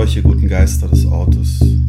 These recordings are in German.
solche guten Geister des Ortes.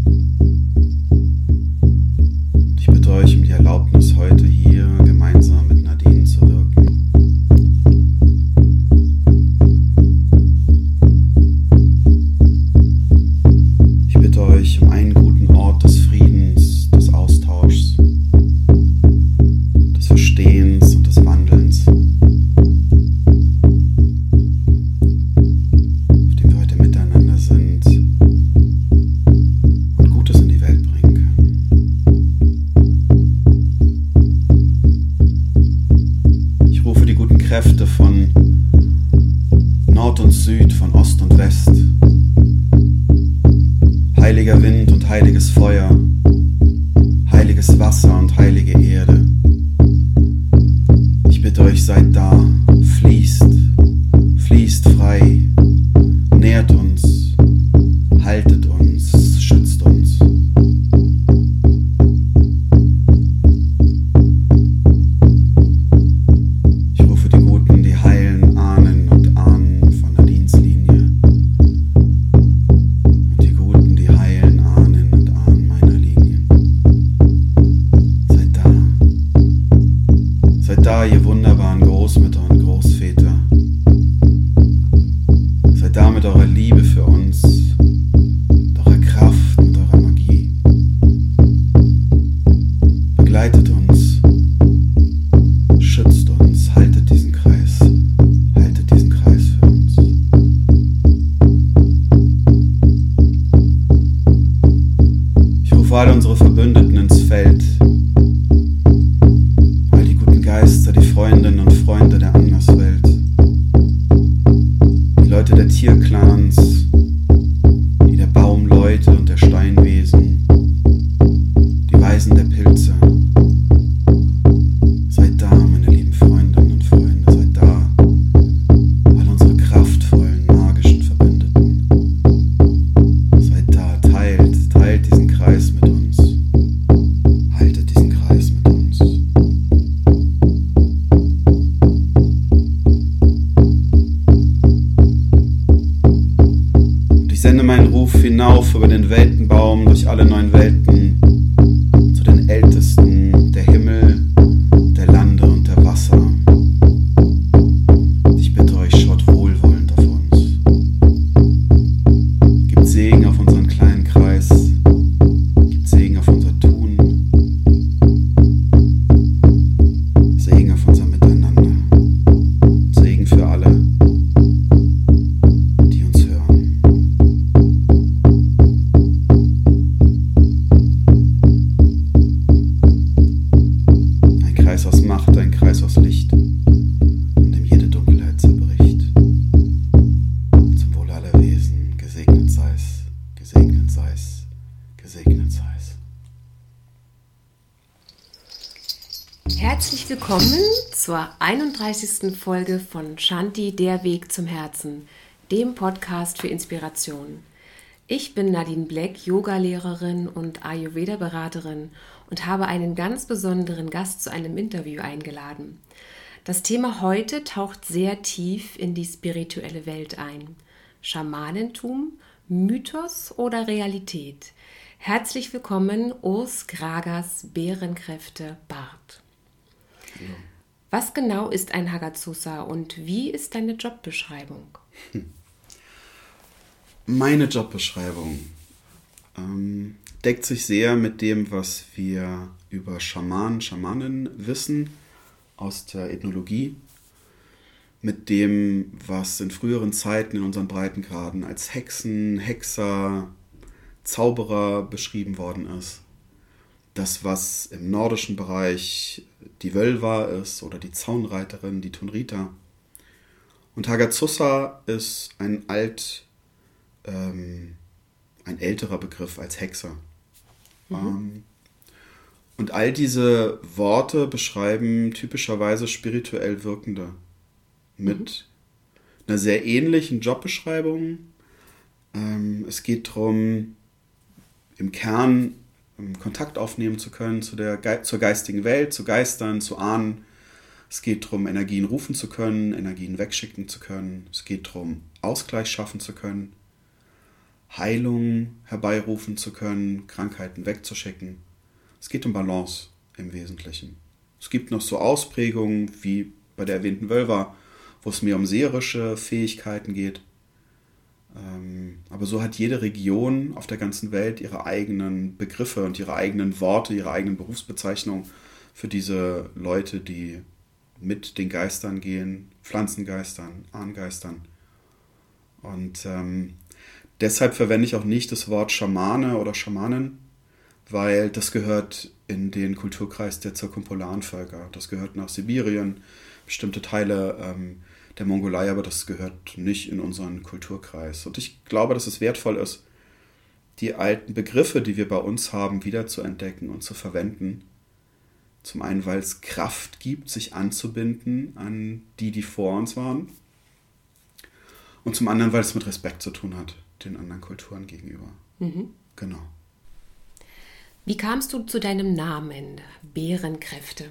34. Folge von Shanti Der Weg zum Herzen, dem Podcast für Inspiration. Ich bin Nadine Black, Yoga-Lehrerin und Ayurveda-Beraterin und habe einen ganz besonderen Gast zu einem Interview eingeladen. Das Thema heute taucht sehr tief in die spirituelle Welt ein. Schamanentum, Mythos oder Realität? Herzlich willkommen, Urs Gragers Bärenkräfte Bart. Ja. Was genau ist ein Hagazusa und wie ist deine Jobbeschreibung? Hm. Meine Jobbeschreibung ähm, deckt sich sehr mit dem, was wir über Schamanen, Schamanen wissen aus der Ethnologie, mit dem, was in früheren Zeiten in unseren Breitengraden als Hexen, Hexer, Zauberer beschrieben worden ist. Das, was im nordischen Bereich die Völva ist oder die Zaunreiterin, die Tonrita. Und Hagazusa ist ein alt, ähm, ein älterer Begriff als Hexer. Mhm. Ähm, und all diese Worte beschreiben typischerweise spirituell Wirkende mit mhm. einer sehr ähnlichen Jobbeschreibung. Ähm, es geht darum, im Kern ähm, Kontakt aufnehmen zu können zu der, zur geistigen Welt, zu Geistern, zu Ahnen. Es geht darum, Energien rufen zu können, Energien wegschicken zu können. Es geht darum, Ausgleich schaffen zu können, Heilung herbeirufen zu können, Krankheiten wegzuschicken. Es geht um Balance im Wesentlichen. Es gibt noch so Ausprägungen wie bei der erwähnten Wölver, wo es mir um seherische Fähigkeiten geht. Ähm, aber so hat jede Region auf der ganzen Welt ihre eigenen Begriffe und ihre eigenen Worte, ihre eigenen Berufsbezeichnungen für diese Leute, die mit den Geistern gehen, Pflanzengeistern, Ahngeistern. Und ähm, deshalb verwende ich auch nicht das Wort Schamane oder Schamanen, weil das gehört in den Kulturkreis der zirkumpolaren Völker. Das gehört nach Sibirien, bestimmte Teile ähm, der Mongolei, aber das gehört nicht in unseren Kulturkreis. Und ich glaube, dass es wertvoll ist, die alten Begriffe, die wir bei uns haben, wieder zu entdecken und zu verwenden. Zum einen, weil es Kraft gibt, sich anzubinden an die, die vor uns waren. Und zum anderen, weil es mit Respekt zu tun hat, den anderen Kulturen gegenüber. Mhm. Genau. Wie kamst du zu deinem Namen, Bärenkräfte?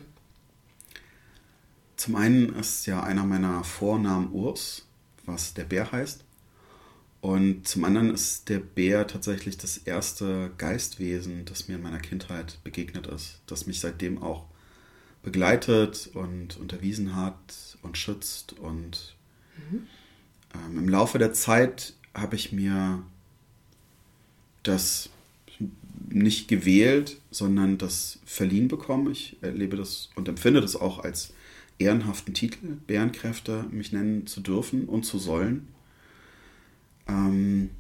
Zum einen ist ja einer meiner Vornamen Urs, was der Bär heißt. Und zum anderen ist der Bär tatsächlich das erste Geistwesen, das mir in meiner Kindheit begegnet ist, das mich seitdem auch begleitet und unterwiesen hat und schützt. Und mhm. ähm, im Laufe der Zeit habe ich mir das nicht gewählt, sondern das verliehen bekommen. Ich erlebe das und empfinde das auch als ehrenhaften Titel, Bärenkräfte, mich nennen zu dürfen und zu sollen. Ähm,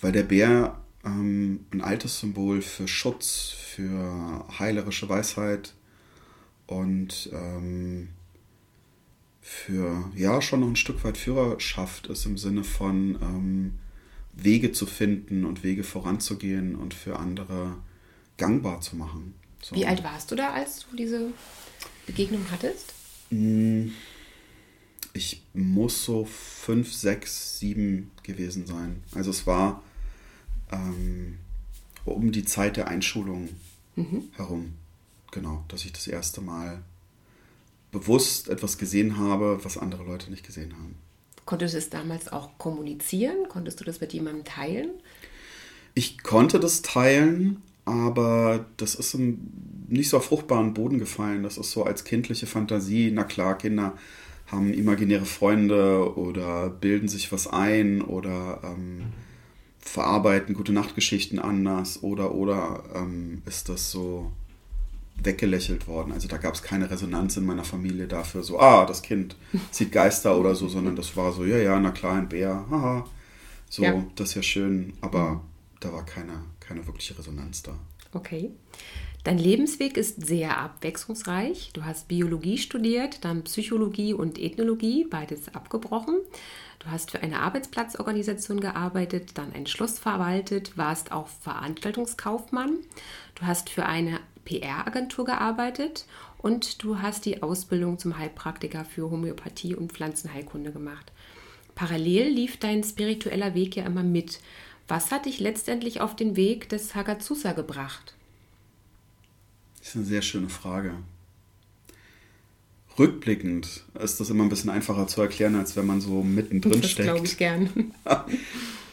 weil der Bär ähm, ein altes Symbol für Schutz, für heilerische Weisheit und ähm, für, ja, schon noch ein Stück weit Führerschaft ist im Sinne von ähm, Wege zu finden und Wege voranzugehen und für andere gangbar zu machen. So. Wie alt warst du da, als du diese Begegnung hattest? Hm, ich muss so fünf, sechs, sieben gewesen sein. Also es war ähm, um die Zeit der Einschulung mhm. herum. Genau, dass ich das erste Mal bewusst etwas gesehen habe, was andere Leute nicht gesehen haben. Konntest du es damals auch kommunizieren? Konntest du das mit jemandem teilen? Ich konnte das teilen, aber das ist nicht so auf fruchtbaren Boden gefallen. Das ist so als kindliche Fantasie. Na klar, Kinder haben imaginäre Freunde oder bilden sich was ein oder ähm, verarbeiten gute Nachtgeschichten anders oder oder ähm, ist das so weggelächelt worden. Also da gab es keine Resonanz in meiner Familie dafür, so, ah, das Kind sieht Geister oder so, sondern das war so, ja, ja, na klar, ein Bär, haha. So, ja. das ist ja schön, aber da war keine, keine wirkliche Resonanz da. Okay. Dein Lebensweg ist sehr abwechslungsreich. Du hast Biologie studiert, dann Psychologie und Ethnologie, beides abgebrochen. Du hast für eine Arbeitsplatzorganisation gearbeitet, dann ein Schloss verwaltet, warst auch Veranstaltungskaufmann. Du hast für eine PR-Agentur gearbeitet und du hast die Ausbildung zum Heilpraktiker für Homöopathie und Pflanzenheilkunde gemacht. Parallel lief dein spiritueller Weg ja immer mit. Was hat dich letztendlich auf den Weg des Hagazusa gebracht? Das ist eine sehr schöne Frage. Rückblickend ist das immer ein bisschen einfacher zu erklären, als wenn man so mittendrin das steckt. Das glaube ich gern.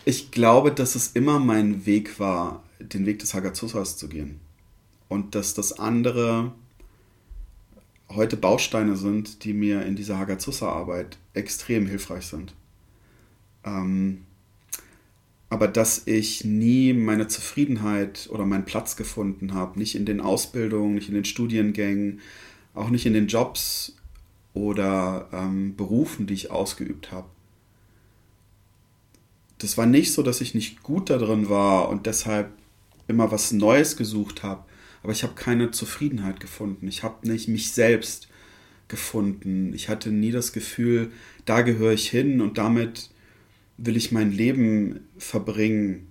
Ich glaube, dass es immer mein Weg war, den Weg des Hagazusas zu gehen. Und dass das andere heute Bausteine sind, die mir in dieser Hagazusa-Arbeit extrem hilfreich sind. Ähm, aber dass ich nie meine Zufriedenheit oder meinen Platz gefunden habe, nicht in den Ausbildungen, nicht in den Studiengängen, auch nicht in den Jobs oder ähm, Berufen, die ich ausgeübt habe. Das war nicht so, dass ich nicht gut darin war und deshalb immer was Neues gesucht habe, aber ich habe keine Zufriedenheit gefunden. Ich habe nicht mich selbst gefunden. Ich hatte nie das Gefühl, da gehöre ich hin und damit will ich mein Leben verbringen,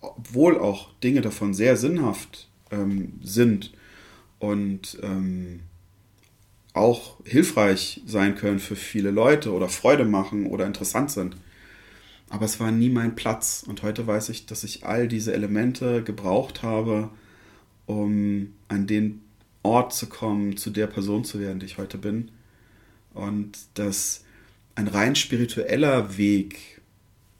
obwohl auch Dinge davon sehr sinnhaft ähm, sind und ähm, auch hilfreich sein können für viele Leute oder Freude machen oder interessant sind. Aber es war nie mein Platz. Und heute weiß ich, dass ich all diese Elemente gebraucht habe, um an den Ort zu kommen, zu der Person zu werden, die ich heute bin. Und dass ein rein spiritueller Weg,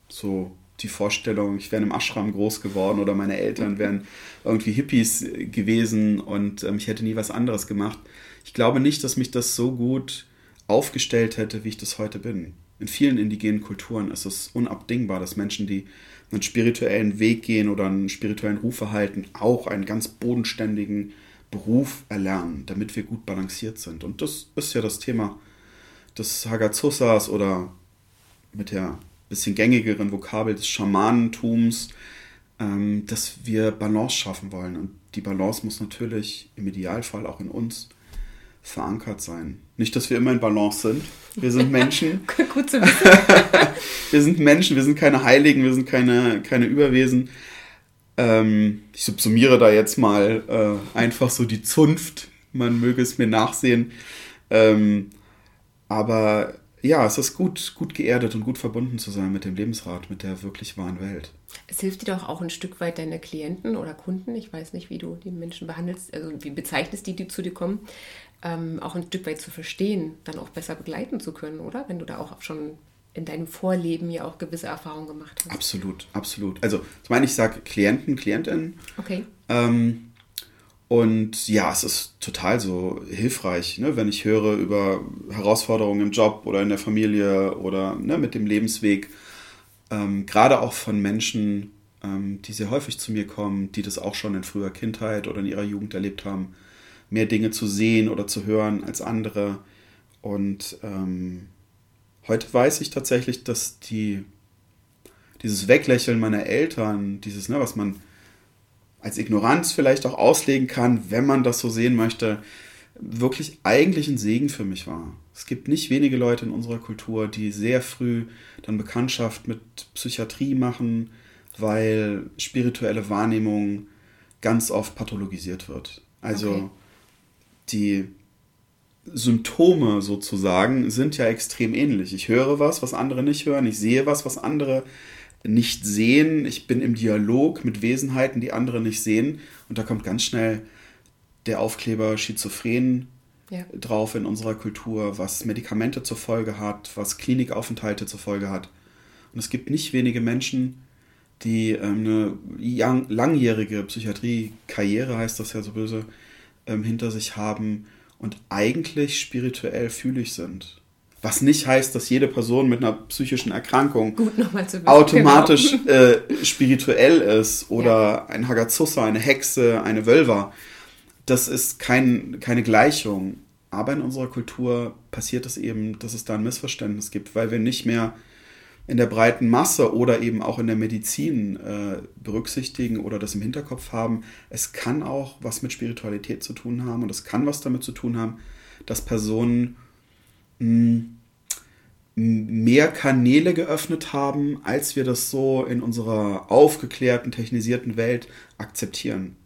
so die Vorstellung, ich wäre im Ashram groß geworden oder meine Eltern wären irgendwie Hippies gewesen und ähm, ich hätte nie was anderes gemacht. Ich glaube nicht, dass mich das so gut aufgestellt hätte, wie ich das heute bin. In vielen indigenen Kulturen ist es unabdingbar, dass Menschen, die einen spirituellen Weg gehen oder einen spirituellen Ruf erhalten, auch einen ganz bodenständigen Beruf erlernen, damit wir gut balanciert sind. Und das ist ja das Thema des Hagazussas oder mit der bisschen gängigeren Vokabel des Schamanentums, ähm, dass wir Balance schaffen wollen. Und die Balance muss natürlich im Idealfall auch in uns verankert sein. Nicht, dass wir immer in Balance sind. Wir sind Menschen. Gut zu wissen. wir sind Menschen, wir sind keine Heiligen, wir sind keine, keine Überwesen. Ähm, ich subsumiere da jetzt mal äh, einfach so die Zunft. Man möge es mir nachsehen. Ähm, aber ja, es ist gut, gut geerdet und gut verbunden zu sein mit dem Lebensrat, mit der wirklich wahren Welt. Es hilft dir doch auch ein Stück weit deine Klienten oder Kunden, ich weiß nicht, wie du die Menschen behandelst, also wie bezeichnest die, die zu dir kommen, ähm, auch ein Stück weit zu verstehen, dann auch besser begleiten zu können, oder? Wenn du da auch schon in deinem Vorleben ja auch gewisse Erfahrungen gemacht hast. Absolut, absolut. Also, ich meine, ich sage Klienten, Klientinnen. Okay. Ähm, und ja, es ist total so hilfreich, ne, wenn ich höre über Herausforderungen im Job oder in der Familie oder ne, mit dem Lebensweg. Ähm, Gerade auch von Menschen, ähm, die sehr häufig zu mir kommen, die das auch schon in früher Kindheit oder in ihrer Jugend erlebt haben, mehr Dinge zu sehen oder zu hören als andere. Und ähm, heute weiß ich tatsächlich, dass die, dieses Weglächeln meiner Eltern, dieses, ne, was man als Ignoranz vielleicht auch auslegen kann, wenn man das so sehen möchte, wirklich eigentlich ein Segen für mich war. Es gibt nicht wenige Leute in unserer Kultur, die sehr früh dann Bekanntschaft mit Psychiatrie machen, weil spirituelle Wahrnehmung ganz oft pathologisiert wird. Also okay. die Symptome sozusagen sind ja extrem ähnlich. Ich höre was, was andere nicht hören. Ich sehe was, was andere nicht sehen. Ich bin im Dialog mit Wesenheiten, die andere nicht sehen. Und da kommt ganz schnell der Aufkleber Schizophren ja. drauf in unserer Kultur, was Medikamente zur Folge hat, was Klinikaufenthalte zur Folge hat. Und es gibt nicht wenige Menschen, die ähm, eine langjährige Psychiatrie-Karriere, heißt das ja so böse, ähm, hinter sich haben und eigentlich spirituell fühlig sind. Was nicht heißt, dass jede Person mit einer psychischen Erkrankung wissen, automatisch genau. äh, spirituell ist oder ja. ein Hagazussa, eine Hexe, eine Wölver. Das ist kein, keine Gleichung. Aber in unserer Kultur passiert es eben, dass es da ein Missverständnis gibt, weil wir nicht mehr in der breiten Masse oder eben auch in der Medizin äh, berücksichtigen oder das im Hinterkopf haben. Es kann auch was mit Spiritualität zu tun haben und es kann was damit zu tun haben, dass Personen mehr Kanäle geöffnet haben, als wir das so in unserer aufgeklärten, technisierten Welt akzeptieren.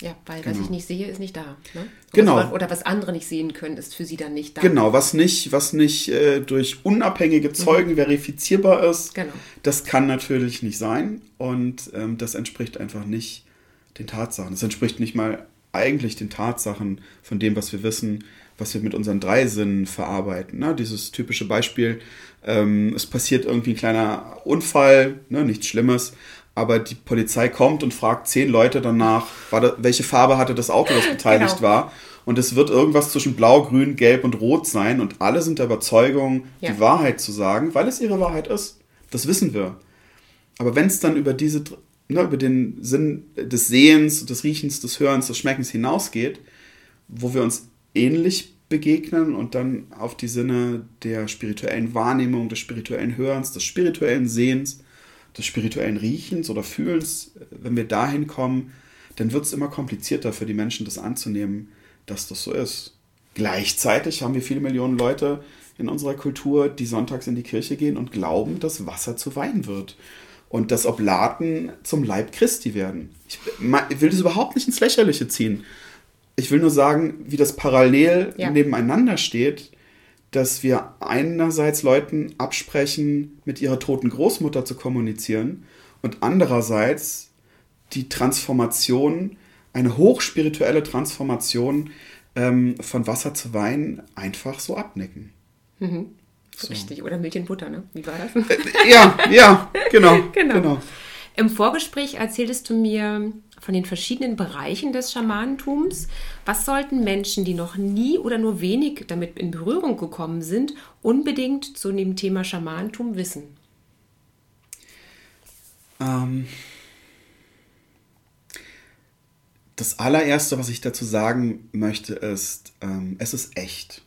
Ja, weil genau. was ich nicht sehe, ist nicht da. Ne? Genau. Was, oder was andere nicht sehen können, ist für sie dann nicht da. Genau, was nicht, was nicht äh, durch unabhängige Zeugen mhm. verifizierbar ist, genau. das kann natürlich nicht sein. Und ähm, das entspricht einfach nicht den Tatsachen. Das entspricht nicht mal eigentlich den Tatsachen von dem, was wir wissen, was wir mit unseren drei Sinnen verarbeiten. Ne? Dieses typische Beispiel, ähm, es passiert irgendwie ein kleiner Unfall, ne? nichts Schlimmes, aber die Polizei kommt und fragt zehn Leute danach, da, welche Farbe hatte das Auto, das beteiligt genau. war. Und es wird irgendwas zwischen Blau, Grün, Gelb und Rot sein. Und alle sind der Überzeugung, ja. die Wahrheit zu sagen, weil es ihre Wahrheit ist. Das wissen wir. Aber wenn es dann über diese, ne, über den Sinn des Sehens, des Riechens, des Hörens, des Schmeckens hinausgeht, wo wir uns ähnlich begegnen und dann auf die Sinne der spirituellen Wahrnehmung, des spirituellen Hörens, des spirituellen Sehens, des spirituellen Riechens oder Fühlens, wenn wir dahin kommen, dann wird es immer komplizierter für die Menschen, das anzunehmen, dass das so ist. Gleichzeitig haben wir viele Millionen Leute in unserer Kultur, die sonntags in die Kirche gehen und glauben, dass Wasser zu Wein wird und dass Oblaten zum Leib Christi werden. Ich will das überhaupt nicht ins Lächerliche ziehen. Ich will nur sagen, wie das parallel ja. nebeneinander steht, dass wir einerseits Leuten absprechen, mit ihrer toten Großmutter zu kommunizieren und andererseits die Transformation, eine hochspirituelle Transformation ähm, von Wasser zu Wein einfach so abnicken. Mhm. So. Richtig, oder Milch und Butter, ne? Wie war das? Äh, ja, ja, genau, genau. genau. Im Vorgespräch erzähltest du mir von den verschiedenen Bereichen des Schamanentums. Was sollten Menschen, die noch nie oder nur wenig damit in Berührung gekommen sind, unbedingt zu dem Thema Schamanentum wissen? Ähm, das allererste, was ich dazu sagen möchte, ist, ähm, es ist echt.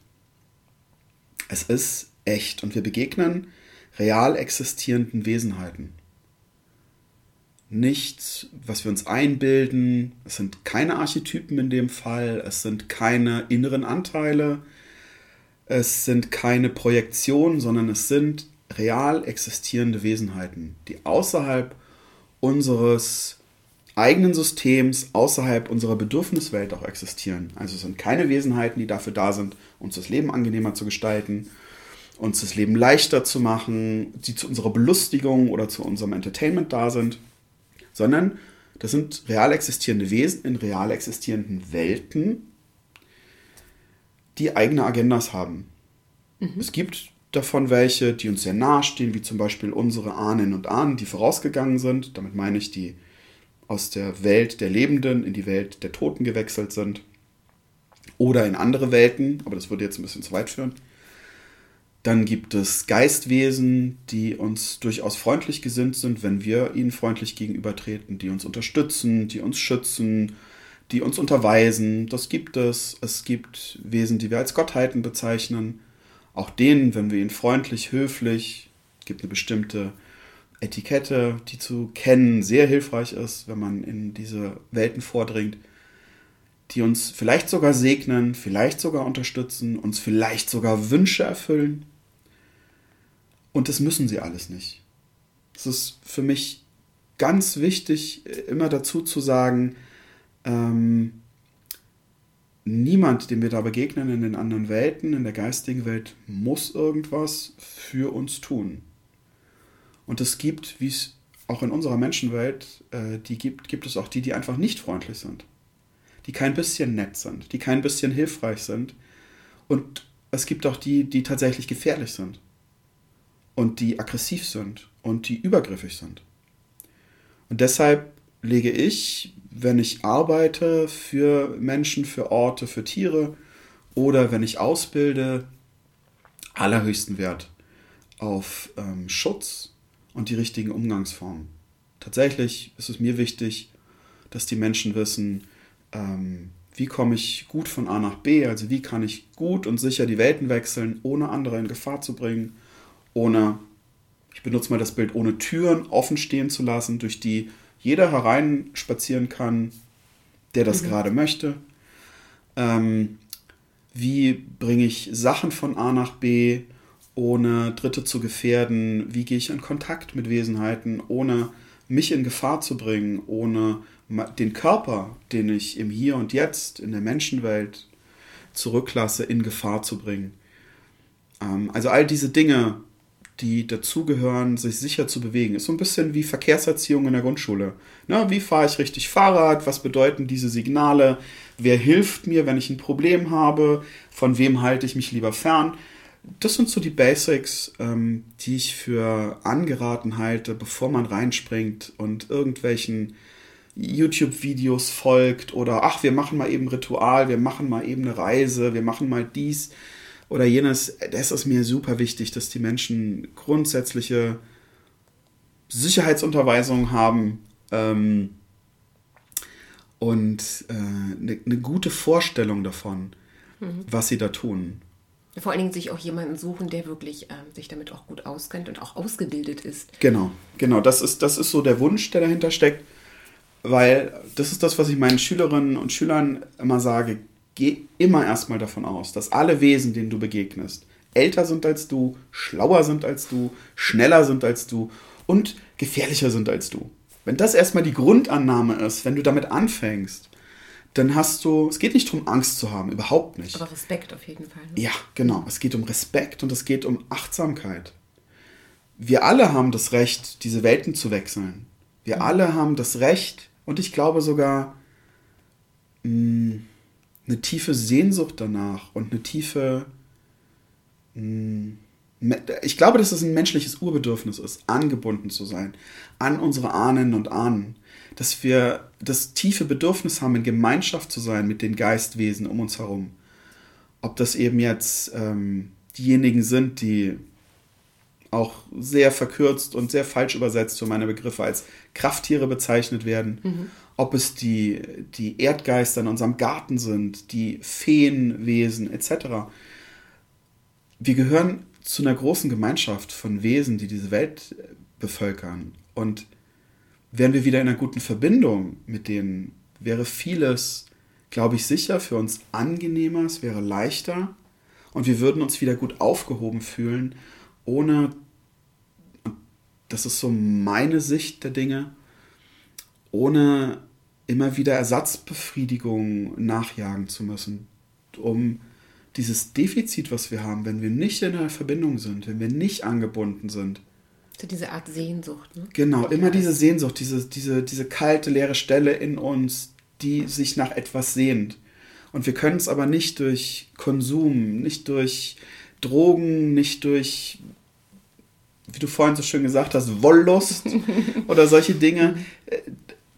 Es ist echt und wir begegnen real existierenden Wesenheiten. Nichts, was wir uns einbilden, es sind keine Archetypen in dem Fall, es sind keine inneren Anteile, es sind keine Projektionen, sondern es sind real existierende Wesenheiten, die außerhalb unseres eigenen Systems, außerhalb unserer Bedürfniswelt auch existieren. Also es sind keine Wesenheiten, die dafür da sind, uns das Leben angenehmer zu gestalten, uns das Leben leichter zu machen, die zu unserer Belustigung oder zu unserem Entertainment da sind, sondern das sind real existierende Wesen in real existierenden Welten, die eigene Agendas haben. Mhm. Es gibt davon welche, die uns sehr nahestehen, wie zum Beispiel unsere Ahnen und Ahnen, die vorausgegangen sind. Damit meine ich, die aus der Welt der Lebenden in die Welt der Toten gewechselt sind. Oder in andere Welten, aber das würde jetzt ein bisschen zu weit führen. Dann gibt es Geistwesen, die uns durchaus freundlich gesinnt sind, wenn wir ihnen freundlich gegenübertreten, die uns unterstützen, die uns schützen, die uns unterweisen. Das gibt es. Es gibt Wesen, die wir als Gottheiten bezeichnen. Auch denen, wenn wir ihnen freundlich, höflich, gibt eine bestimmte Etikette, die zu kennen sehr hilfreich ist, wenn man in diese Welten vordringt, die uns vielleicht sogar segnen, vielleicht sogar unterstützen, uns vielleicht sogar Wünsche erfüllen. Und das müssen sie alles nicht. Es ist für mich ganz wichtig, immer dazu zu sagen, ähm, niemand, dem wir da begegnen in den anderen Welten, in der geistigen Welt, muss irgendwas für uns tun. Und es gibt, wie es auch in unserer Menschenwelt, äh, die gibt, gibt es auch die, die einfach nicht freundlich sind. Die kein bisschen nett sind, die kein bisschen hilfreich sind. Und es gibt auch die, die tatsächlich gefährlich sind und die aggressiv sind und die übergriffig sind. Und deshalb lege ich, wenn ich arbeite für Menschen, für Orte, für Tiere oder wenn ich ausbilde, allerhöchsten Wert auf ähm, Schutz und die richtigen Umgangsformen. Tatsächlich ist es mir wichtig, dass die Menschen wissen, ähm, wie komme ich gut von A nach B, also wie kann ich gut und sicher die Welten wechseln, ohne andere in Gefahr zu bringen ohne, ich benutze mal das Bild, ohne Türen offen stehen zu lassen, durch die jeder hereinspazieren kann, der das mhm. gerade möchte. Ähm, wie bringe ich Sachen von A nach B, ohne Dritte zu gefährden? Wie gehe ich in Kontakt mit Wesenheiten, ohne mich in Gefahr zu bringen, ohne den Körper, den ich im Hier und Jetzt in der Menschenwelt zurücklasse, in Gefahr zu bringen? Ähm, also all diese Dinge die dazugehören, sich sicher zu bewegen. Ist so ein bisschen wie Verkehrserziehung in der Grundschule. Na, wie fahre ich richtig Fahrrad? Was bedeuten diese Signale? Wer hilft mir, wenn ich ein Problem habe? Von wem halte ich mich lieber fern? Das sind so die Basics, ähm, die ich für angeraten halte, bevor man reinspringt und irgendwelchen YouTube-Videos folgt oder ach, wir machen mal eben Ritual, wir machen mal eben eine Reise, wir machen mal dies oder jenes, das ist mir super wichtig, dass die Menschen grundsätzliche Sicherheitsunterweisungen haben ähm, und äh, eine, eine gute Vorstellung davon, mhm. was sie da tun. Vor allen Dingen sich auch jemanden suchen, der wirklich äh, sich damit auch gut auskennt und auch ausgebildet ist. Genau, genau. Das ist, das ist so der Wunsch, der dahinter steckt. Weil das ist das, was ich meinen Schülerinnen und Schülern immer sage geh immer erstmal davon aus, dass alle Wesen, denen du begegnest, älter sind als du, schlauer sind als du, schneller sind als du und gefährlicher sind als du. Wenn das erstmal die Grundannahme ist, wenn du damit anfängst, dann hast du, es geht nicht darum, Angst zu haben, überhaupt nicht. Aber Respekt auf jeden Fall. Ne? Ja, genau. Es geht um Respekt und es geht um Achtsamkeit. Wir alle haben das Recht, diese Welten zu wechseln. Wir mhm. alle haben das Recht und ich glaube sogar, mh, hm, eine tiefe Sehnsucht danach und eine tiefe, hm, ich glaube, dass es ein menschliches Urbedürfnis ist, angebunden zu sein an unsere Ahnen und Ahnen. Dass wir das tiefe Bedürfnis haben, in Gemeinschaft zu sein mit den Geistwesen um uns herum. Ob das eben jetzt ähm, diejenigen sind, die auch sehr verkürzt und sehr falsch übersetzt für meine Begriffe als Krafttiere bezeichnet werden. Mhm. Ob es die, die Erdgeister in unserem Garten sind, die Feenwesen etc. Wir gehören zu einer großen Gemeinschaft von Wesen, die diese Welt bevölkern. Und wären wir wieder in einer guten Verbindung mit denen, wäre vieles, glaube ich, sicher für uns angenehmer, es wäre leichter und wir würden uns wieder gut aufgehoben fühlen, ohne, das ist so meine Sicht der Dinge, ohne immer wieder Ersatzbefriedigung nachjagen zu müssen, um dieses Defizit, was wir haben, wenn wir nicht in einer Verbindung sind, wenn wir nicht angebunden sind. So diese Art Sehnsucht, ne? Genau, immer diese Sehnsucht, diese, diese, diese kalte, leere Stelle in uns, die sich nach etwas sehnt. Und wir können es aber nicht durch Konsum, nicht durch Drogen, nicht durch, wie du vorhin so schön gesagt hast, Wollust oder solche Dinge.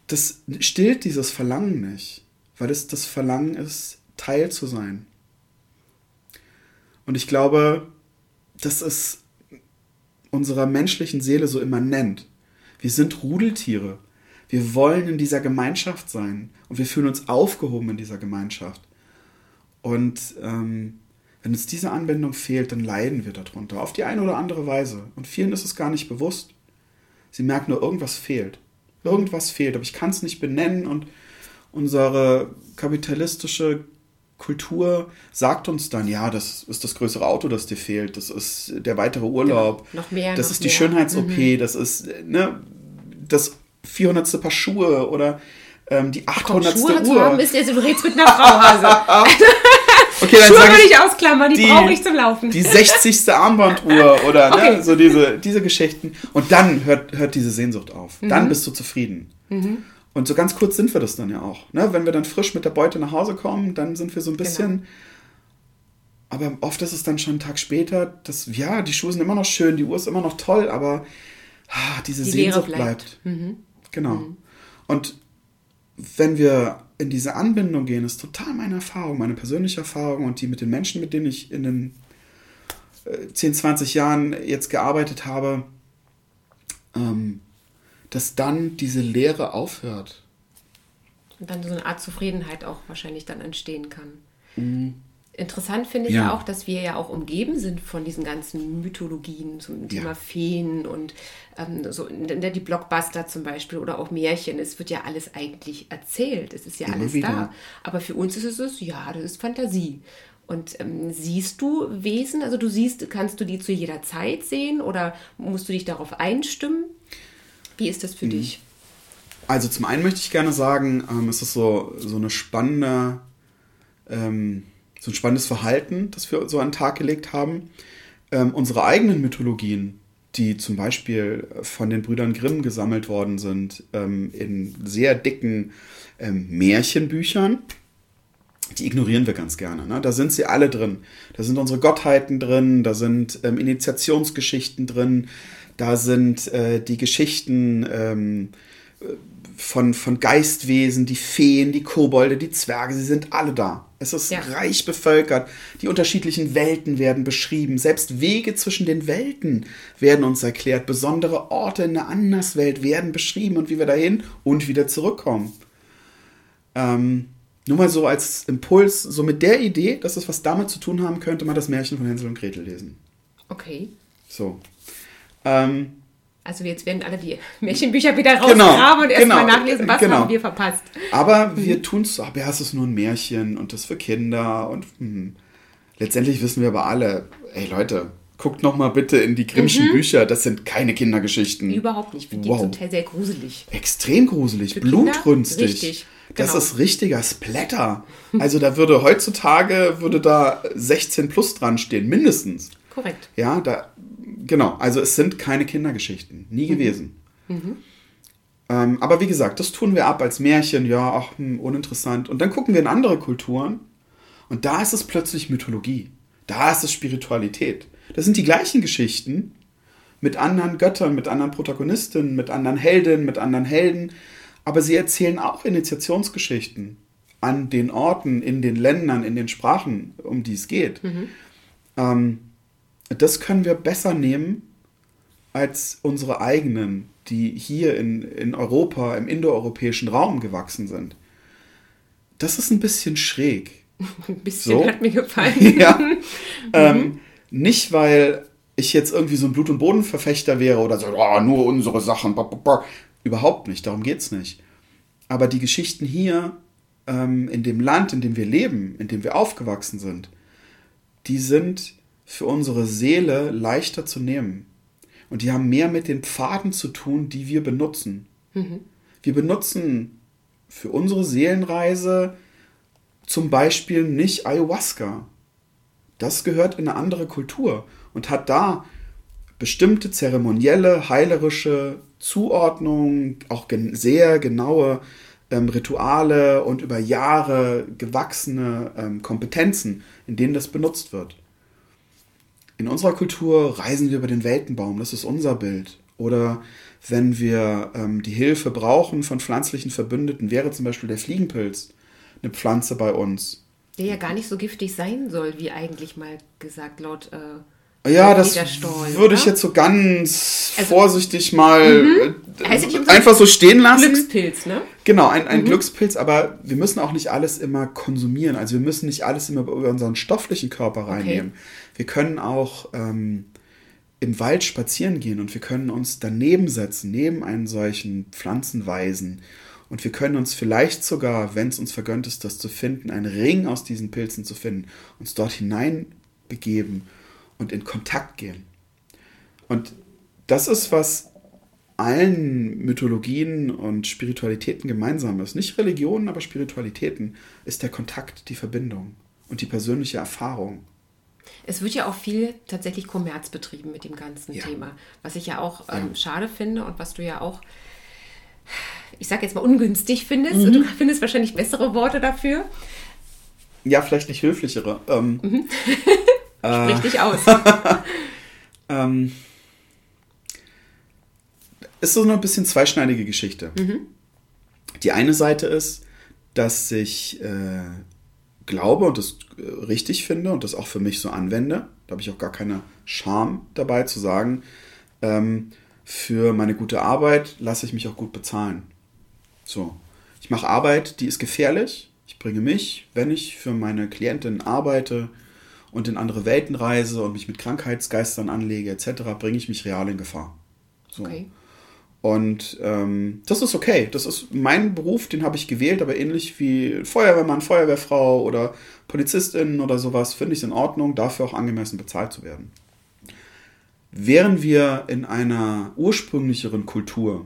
Das stillt dieses Verlangen nicht, weil es das Verlangen ist, Teil zu sein. Und ich glaube, das ist unserer menschlichen Seele so immanent. Wir sind Rudeltiere. Wir wollen in dieser Gemeinschaft sein und wir fühlen uns aufgehoben in dieser Gemeinschaft. Und ähm, wenn uns diese Anwendung fehlt, dann leiden wir darunter, auf die eine oder andere Weise. Und vielen ist es gar nicht bewusst. Sie merken nur, irgendwas fehlt. Irgendwas fehlt, aber ich kann es nicht benennen und unsere kapitalistische Kultur sagt uns dann, ja, das ist das größere Auto, das dir fehlt, das ist der weitere Urlaub, genau. noch mehr, das noch ist die Schönheits-OP, mhm. das ist ne, das 400. Paar Schuhe oder ähm, die 800. Komm, Schuhe Uhr. Haben, ist, also, du redest mit einer Frau, Hase. okay, dann Schuhe würde ich ausklammern, die, die brauche ich zum Laufen. Die 60. Armbanduhr oder ne, okay. ne, so diese, diese Geschichten. Und dann hört, hört diese Sehnsucht auf. Mhm. Dann bist du zufrieden. Mhm. Und so ganz kurz sind wir das dann ja auch. Ne? Wenn wir dann frisch mit der Beute nach Hause kommen, dann sind wir so ein bisschen. Genau. Aber oft ist es dann schon einen Tag später, dass, ja, die Schuhe sind immer noch schön, die Uhr ist immer noch toll, aber ah, diese die Sehnsucht bleibt. bleibt. Mhm. Genau. Mhm. Und wenn wir in diese Anbindung gehen, ist total meine Erfahrung, meine persönliche Erfahrung und die mit den Menschen, mit denen ich in den 10, äh, 20 Jahren jetzt gearbeitet habe, ähm, dass dann diese Leere aufhört. Und dann so eine Art Zufriedenheit auch wahrscheinlich dann entstehen kann. Mhm. Interessant finde ich ja. auch, dass wir ja auch umgeben sind von diesen ganzen Mythologien zum Thema ja. Feen und ähm, so die Blockbuster zum Beispiel oder auch Märchen. Es wird ja alles eigentlich erzählt. Es ist ja Immer alles wieder. da. Aber für uns ist es, ja, das ist Fantasie. Und ähm, siehst du Wesen? Also du siehst, kannst du die zu jeder Zeit sehen oder musst du dich darauf einstimmen? Wie ist das für mhm. dich? Also zum einen möchte ich gerne sagen, ähm, es ist so, so eine spannende, ähm, so ein spannendes Verhalten, das wir so an den Tag gelegt haben. Ähm, unsere eigenen Mythologien, die zum Beispiel von den Brüdern Grimm gesammelt worden sind, ähm, in sehr dicken ähm, Märchenbüchern, die ignorieren wir ganz gerne. Ne? Da sind sie alle drin. Da sind unsere Gottheiten drin, da sind ähm, Initiationsgeschichten drin, da sind äh, die Geschichten ähm, von, von Geistwesen, die Feen, die Kobolde, die Zwerge, sie sind alle da. Es ist ja. reich bevölkert. Die unterschiedlichen Welten werden beschrieben. Selbst Wege zwischen den Welten werden uns erklärt. Besondere Orte in der Anderswelt werden beschrieben und wie wir dahin und wieder zurückkommen. Ähm, nur mal so als Impuls, so mit der Idee, dass es was damit zu tun haben könnte, mal das Märchen von Hänsel und Gretel lesen. Okay. So. Ähm, also jetzt werden alle die Märchenbücher wieder rausgraben genau, und erstmal genau, nachlesen, was genau. haben wir verpasst. Aber mhm. wir tun es, aber ja, es ist nur ein Märchen und das für Kinder und mh. letztendlich wissen wir aber alle, ey Leute, guckt noch mal bitte in die Grimmschen mhm. Bücher, das sind keine Kindergeschichten. Überhaupt nicht, ich finde wow. die zum Teil sehr gruselig. Extrem gruselig, für blutrünstig. Richtig. Das genau. ist richtiger Splatter. Also da würde heutzutage würde da 16 plus dran stehen, mindestens. Korrekt. Ja, da genau, also es sind keine Kindergeschichten, nie mhm. gewesen. Mhm. Ähm, aber wie gesagt, das tun wir ab als Märchen, ja, ach, hm, uninteressant. Und dann gucken wir in andere Kulturen und da ist es plötzlich Mythologie. Da ist es Spiritualität. Das sind die gleichen Geschichten mit anderen Göttern, mit anderen Protagonistinnen, mit anderen Heldinnen, mit anderen Helden. Aber sie erzählen auch Initiationsgeschichten an den Orten, in den Ländern, in den Sprachen, um die es geht. Mhm. Ähm, das können wir besser nehmen als unsere eigenen, die hier in, in Europa, im indoeuropäischen Raum gewachsen sind. Das ist ein bisschen schräg. Ein bisschen so. hat mir gefallen. ja. Mhm. Ähm, nicht, weil ich jetzt irgendwie so ein Blut- und Bodenverfechter wäre oder so, oh, nur unsere Sachen. Überhaupt nicht, darum geht es nicht. Aber die Geschichten hier ähm, in dem Land, in dem wir leben, in dem wir aufgewachsen sind, die sind für unsere Seele leichter zu nehmen. Und die haben mehr mit den Pfaden zu tun, die wir benutzen. Mhm. Wir benutzen für unsere Seelenreise zum Beispiel nicht Ayahuasca. Das gehört in eine andere Kultur und hat da bestimmte zeremonielle, heilerische Zuordnungen, auch gen sehr genaue ähm, Rituale und über Jahre gewachsene ähm, Kompetenzen, in denen das benutzt wird. In unserer Kultur reisen wir über den Weltenbaum, das ist unser Bild. Oder wenn wir ähm, die Hilfe brauchen von pflanzlichen Verbündeten, wäre zum Beispiel der Fliegenpilz eine Pflanze bei uns. Der ja gar nicht so giftig sein soll, wie eigentlich mal gesagt, laut. Äh ja, das würde ich jetzt so ganz also, vorsichtig mal mhm. äh, einfach so stehen lassen. Glückspilz, ne? Genau, ein, ein mhm. Glückspilz, aber wir müssen auch nicht alles immer konsumieren. Also wir müssen nicht alles immer über unseren stofflichen Körper reinnehmen. Okay. Wir können auch ähm, im Wald spazieren gehen und wir können uns daneben setzen, neben einen solchen Pflanzenweisen. Und wir können uns vielleicht sogar, wenn es uns vergönnt ist, das zu finden, einen Ring aus diesen Pilzen zu finden, uns dort hinein begeben und in Kontakt gehen. Und das ist, was allen Mythologien und Spiritualitäten gemeinsam ist. Nicht Religionen, aber Spiritualitäten ist der Kontakt, die Verbindung und die persönliche Erfahrung. Es wird ja auch viel tatsächlich Kommerz betrieben mit dem ganzen ja. Thema, was ich ja auch ähm, ja. schade finde und was du ja auch, ich sage jetzt mal ungünstig findest. Mhm. Du findest wahrscheinlich bessere Worte dafür. Ja, vielleicht nicht höflichere. Ähm, mhm. Sprich dich aus. ähm, ist so eine bisschen zweischneidige Geschichte. Mhm. Die eine Seite ist, dass ich äh, glaube und das äh, richtig finde und das auch für mich so anwende. Da habe ich auch gar keine Scham dabei zu sagen, ähm, für meine gute Arbeit lasse ich mich auch gut bezahlen. So. Ich mache Arbeit, die ist gefährlich. Ich bringe mich, wenn ich für meine Klientin arbeite, und in andere Welten reise und mich mit Krankheitsgeistern anlege etc., bringe ich mich real in Gefahr. So. Okay. Und ähm, das ist okay. Das ist mein Beruf, den habe ich gewählt, aber ähnlich wie Feuerwehrmann, Feuerwehrfrau oder Polizistin oder sowas, finde ich es in Ordnung, dafür auch angemessen bezahlt zu werden. Wären wir in einer ursprünglicheren Kultur,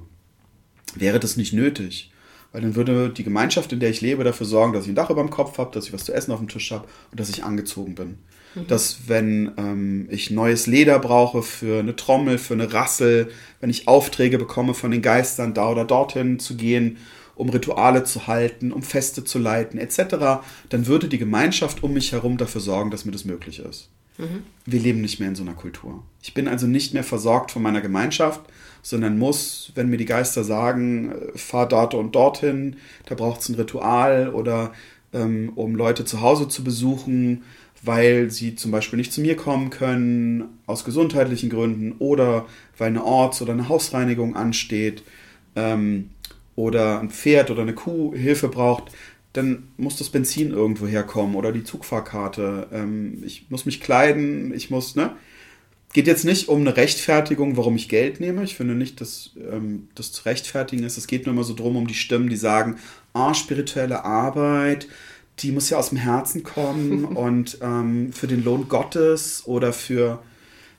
wäre das nicht nötig. Weil dann würde die Gemeinschaft, in der ich lebe, dafür sorgen, dass ich ein Dach über dem Kopf habe, dass ich was zu essen auf dem Tisch habe und dass ich angezogen bin. Mhm. Dass wenn ähm, ich neues Leder brauche für eine Trommel, für eine Rassel, wenn ich Aufträge bekomme von den Geistern, da oder dorthin zu gehen, um Rituale zu halten, um Feste zu leiten, etc., dann würde die Gemeinschaft um mich herum dafür sorgen, dass mir das möglich ist. Mhm. Wir leben nicht mehr in so einer Kultur. Ich bin also nicht mehr versorgt von meiner Gemeinschaft, sondern muss, wenn mir die Geister sagen, äh, fahr dort und dorthin, da braucht es ein Ritual oder ähm, um Leute zu Hause zu besuchen, weil sie zum Beispiel nicht zu mir kommen können, aus gesundheitlichen Gründen oder weil eine Orts- oder eine Hausreinigung ansteht ähm, oder ein Pferd oder eine Kuh Hilfe braucht, dann muss das Benzin irgendwo herkommen oder die Zugfahrkarte. Ähm, ich muss mich kleiden, ich muss, ne? Geht jetzt nicht um eine Rechtfertigung, warum ich Geld nehme. Ich finde nicht, dass ähm, das zu rechtfertigen ist. Es geht nur immer so drum, um die Stimmen, die sagen, ah, spirituelle Arbeit, die muss ja aus dem Herzen kommen und ähm, für den Lohn Gottes oder für,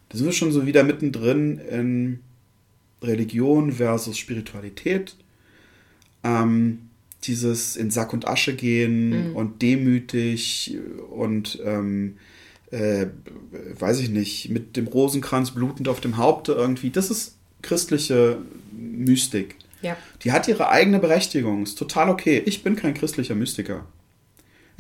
da sind wir schon so wieder mittendrin in Religion versus Spiritualität. Ähm, dieses in Sack und Asche gehen mhm. und demütig und ähm, äh, weiß ich nicht, mit dem Rosenkranz blutend auf dem Haupte irgendwie, das ist christliche Mystik. Ja. Die hat ihre eigene Berechtigung, ist total okay. Ich bin kein christlicher Mystiker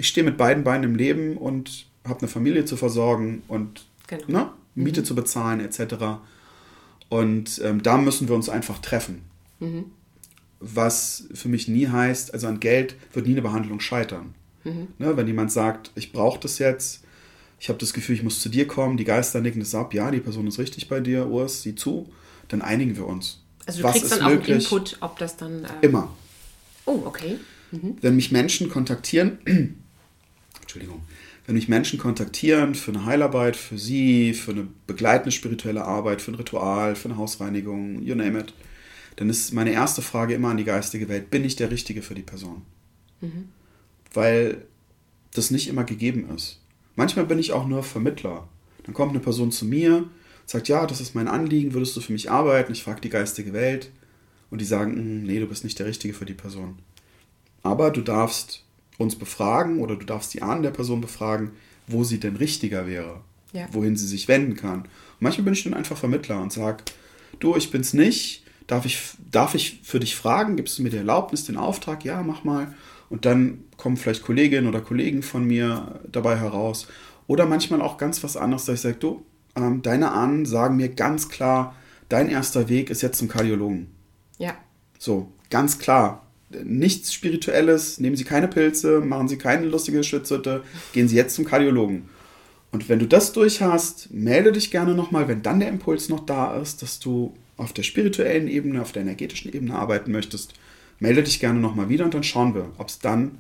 ich stehe mit beiden Beinen im Leben und habe eine Familie zu versorgen und genau. ne, Miete zu bezahlen etc. Und ähm, da müssen wir uns einfach treffen. Mhm. Was für mich nie heißt, also an Geld wird nie eine Behandlung scheitern. Mhm. Ne, wenn jemand sagt, ich brauche das jetzt, ich habe das Gefühl, ich muss zu dir kommen, die Geister nicken es ab, ja, die Person ist richtig bei dir, Urs, sieh zu, dann einigen wir uns. Also du Was kriegst ist dann auch möglich? Input, ob das dann... Äh, Immer. Oh, okay. Wenn mich Menschen kontaktieren, Entschuldigung, wenn mich Menschen kontaktieren für eine Heilarbeit, für sie, für eine begleitende spirituelle Arbeit, für ein Ritual, für eine Hausreinigung, you name it, dann ist meine erste Frage immer an die geistige Welt, bin ich der Richtige für die Person? Weil das nicht immer gegeben ist. Manchmal bin ich auch nur Vermittler. Dann kommt eine Person zu mir, sagt, ja, das ist mein Anliegen, würdest du für mich arbeiten? Ich frage die geistige Welt und die sagen, "Mm, nee, du bist nicht der Richtige für die Person. Aber du darfst uns befragen oder du darfst die Ahnen der Person befragen, wo sie denn richtiger wäre, Ja. wohin sie sich wenden kann. Und manchmal bin ich dann einfach Vermittler und sage, du, ich bin's nicht, darf ich, darf ich für dich fragen, gibst du mir die Erlaubnis, den Auftrag? Ja, mach mal. Und dann kommen vielleicht Kolleginnen oder Kollegen von mir dabei heraus. Oder manchmal auch ganz was anderes, dass ich sage, du, ähm, deine Ahnen sagen mir ganz klar, dein erster Weg ist jetzt zum Kardiologen. Ja. So, ganz klar. Nichts Spirituelles, nehmen Sie keine Pilze, machen Sie keine lustige Schützhütte, gehen Sie jetzt zum Kardiologen. Und wenn du das durch hast, melde dich gerne nochmal, wenn dann der Impuls noch da ist, dass du auf der spirituellen Ebene, auf der energetischen Ebene arbeiten möchtest, melde dich gerne nochmal wieder und dann schauen wir, ob es dann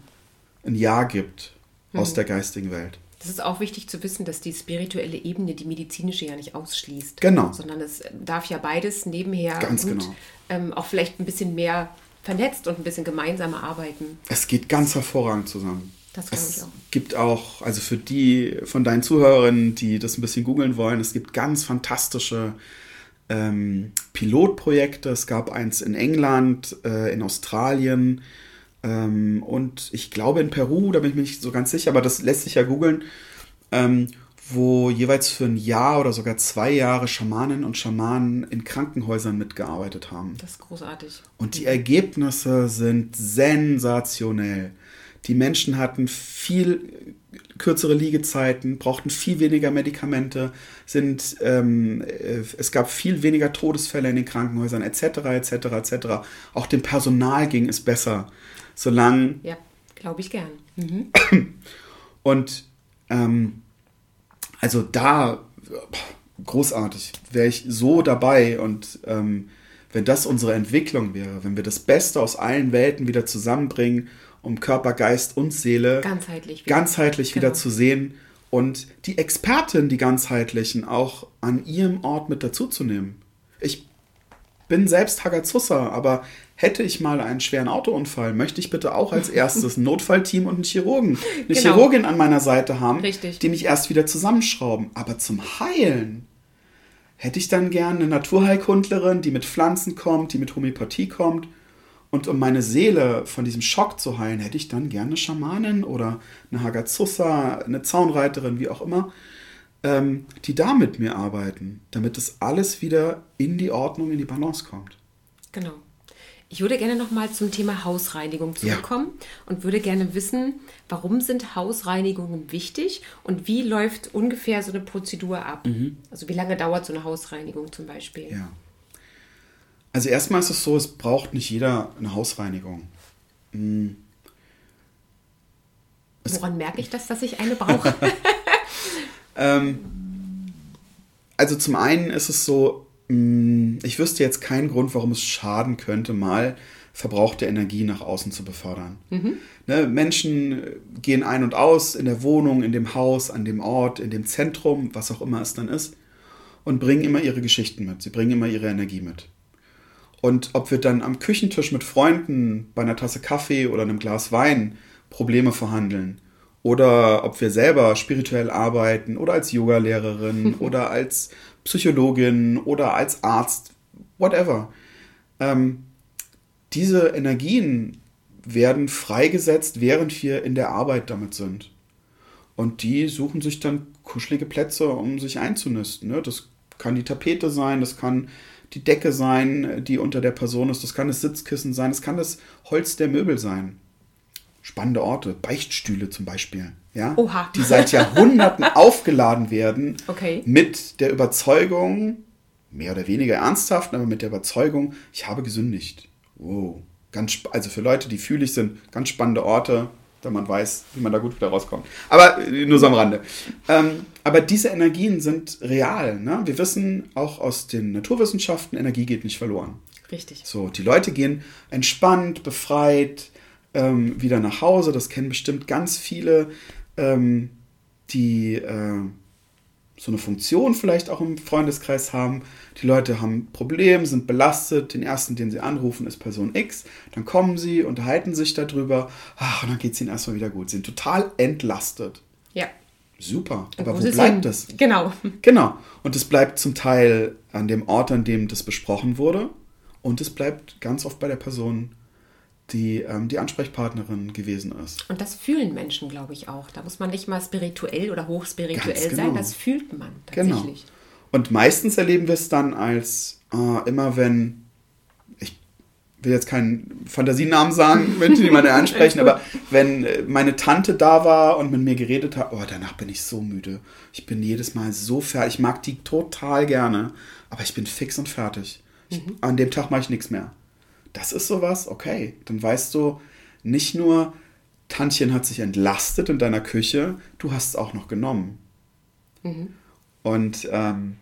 ein Ja gibt aus der geistigen Welt. Das ist auch wichtig zu wissen, dass die spirituelle Ebene die medizinische ja nicht ausschließt. Genau. Sondern es darf ja beides nebenher Ganz und genau. ähm, auch vielleicht ein bisschen mehr vernetzt und ein bisschen gemeinsamer arbeiten. Es geht ganz hervorragend zusammen. Das glaube Es ich auch. gibt auch, also für die von deinen Zuhörerinnen, die das ein bisschen googeln wollen, es gibt ganz fantastische ähm, Pilotprojekte. Es gab eins in England, äh, in Australien ähm, und ich glaube in Peru, da bin ich mir nicht so ganz sicher, aber das lässt sich ja googeln, ähm, wo jeweils für ein Jahr oder sogar zwei Jahre Schamanen und Schamanen in Krankenhäusern mitgearbeitet haben. Das ist großartig. Und die Ergebnisse sind sensationell. Die Menschen hatten viel kürzere Liegezeiten, brauchten viel weniger Medikamente, sind, ähm, äh, es gab viel weniger Todesfälle in den Krankenhäusern, etc., etc., etc. Auch dem Personal ging es besser, solange Ja, glaube ich gern. Mhm. und ähm, also da großartig, wäre ich so dabei und ähm, wenn das unsere Entwicklung wäre, wenn wir das Beste aus allen Welten wieder zusammenbringen, um Körper, Geist und Seele Ganzheitlich. wieder. ganzheitlich wieder Genau. zu sehen und die Experten, die ganzheitlichen, auch an ihrem Ort mit dazuzunehmen. Ich bin selbst Hagazussa, aber hätte ich mal einen schweren Autounfall, möchte ich bitte auch als erstes ein Notfallteam und einen Chirurgen, eine Genau. Chirurgin an meiner Seite haben, Richtig. die mich erst wieder zusammenschrauben. Aber zum Heilen hätte ich dann gerne eine Naturheilkundlerin, die mit Pflanzen kommt, die mit Homöopathie kommt. Und um meine Seele von diesem Schock zu heilen, hätte ich dann gerne eine Schamanin oder eine Hagazussa, eine Zaunreiterin, wie auch immer, ähm, die da mit mir arbeiten, damit das alles wieder in die Ordnung, in die Balance kommt. Genau. Ich würde gerne nochmal zum Thema Hausreinigung Ja. zurückkommen und würde gerne wissen, warum sind Hausreinigungen wichtig und wie läuft ungefähr so eine Prozedur ab? Also wie lange dauert so eine Hausreinigung zum Beispiel? Mhm. Ja. Also erstmal ist es so, es braucht nicht jeder eine Hausreinigung. Hm. Woran merke ich das, dass ich eine brauche? Also zum einen ist es so, ich wüsste jetzt keinen Grund, warum es schaden könnte, mal verbrauchte Energie nach außen zu befördern. Ne, Menschen gehen ein und aus in der Wohnung, in dem Haus, an dem Ort, in dem Zentrum, was auch immer es dann ist, und bringen immer ihre Geschichten mit. Sie bringen immer ihre Energie mit. Und ob wir dann am Küchentisch mit Freunden bei einer Tasse Kaffee oder einem Glas Wein Probleme verhandeln oder ob wir selber spirituell arbeiten oder als Yogalehrerin oder als Psychologin oder als Arzt, whatever. Ähm, diese Energien werden freigesetzt, während wir in der Arbeit damit sind. Und die suchen sich dann kuschelige Plätze, um sich einzunisten. Ne? Das kann die Tapete sein, das kann die Decke sein, die unter der Person ist, das kann das Sitzkissen sein, das kann das Holz der Möbel sein. Spannende Orte, Beichtstühle zum Beispiel. Ja, Oha. die seit Jahrhunderten aufgeladen werden okay. mit der Überzeugung, mehr oder weniger ernsthaft, aber mit der Überzeugung, ich habe gesündigt. Wow. Ganz, also für Leute, die fühlig sind, ganz spannende Orte, da man weiß, wie man da gut wieder rauskommt. Aber äh, nur so am Rande. Ähm, aber diese Energien sind real. Ne? Wir wissen auch aus den Naturwissenschaften, Energie geht nicht verloren. Richtig. So, die Leute gehen entspannt, befreit ähm, wieder nach Hause. Das kennen bestimmt ganz viele, ähm, die äh, so eine Funktion vielleicht auch im Freundeskreis haben. Die Leute haben ein Problem, sind belastet. Den ersten, den sie anrufen, ist Person X. Dann kommen sie, unterhalten sich darüber. Ach, und dann geht es ihnen erstmal wieder gut. Sie sind total entlastet. Ja. Super. Aber wo, wo bleibt das? Genau. Genau. Und es bleibt zum Teil an dem Ort, an dem das besprochen wurde. Und es bleibt ganz oft bei der Person die ähm, die Ansprechpartnerin gewesen ist. Und das fühlen Menschen, glaube ich, auch. Da muss man nicht mal spirituell oder hochspirituell genau. sein, das fühlt man genau. tatsächlich. Genau. Und meistens erleben wir es dann als äh, immer, wenn ich will jetzt keinen Fantasienamen sagen, wenn die meine ansprechen, aber wenn äh, meine Tante da war und mit mir geredet hat, oh, danach bin ich so müde. Ich bin jedes Mal so fertig. Ich mag die total gerne, aber ich bin fix und fertig. Ich, mhm. An dem Tag mache ich nichts mehr das ist sowas, okay, dann weißt du nicht nur, Tantchen hat sich entlastet in deiner Küche, du hast es auch noch genommen. Mhm. Und ähm,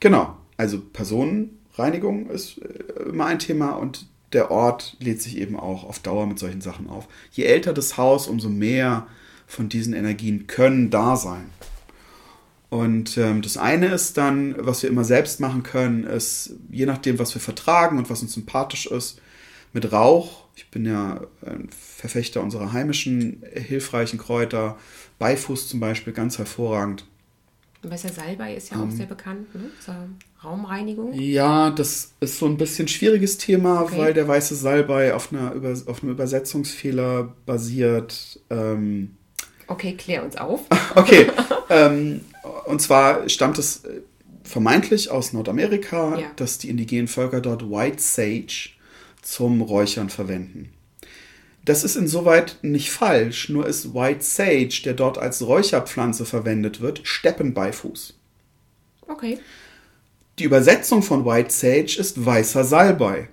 genau, also Personenreinigung ist äh, immer ein Thema und der Ort lädt sich eben auch auf Dauer mit solchen Sachen auf. Je älter das Haus, umso mehr von diesen Energien können da sein. Und ähm, das eine ist dann, was wir immer selbst machen können, ist, je nachdem, was wir vertragen und was uns sympathisch ist, mit Rauch. Ich bin ja ein Verfechter unserer heimischen, hilfreichen Kräuter. Beifuß zum Beispiel, ganz hervorragend. Weißer Salbei ist ja ähm, auch sehr bekannt, ne? Zur Raumreinigung. Ja, das ist so ein bisschen schwieriges Thema, okay. weil der weiße Salbei auf, einer Über auf einem Übersetzungsfehler basiert. Ähm, okay, klär uns auf. okay, ähm, und zwar stammt es äh, vermeintlich aus Nordamerika, ja. dass die indigenen Völker dort White Sage zum Räuchern verwenden. Das ist insoweit nicht falsch, nur ist White Sage, der dort als Räucherpflanze verwendet wird, Steppenbeifuß. Okay. Die Übersetzung von White Sage ist weißer Salbei.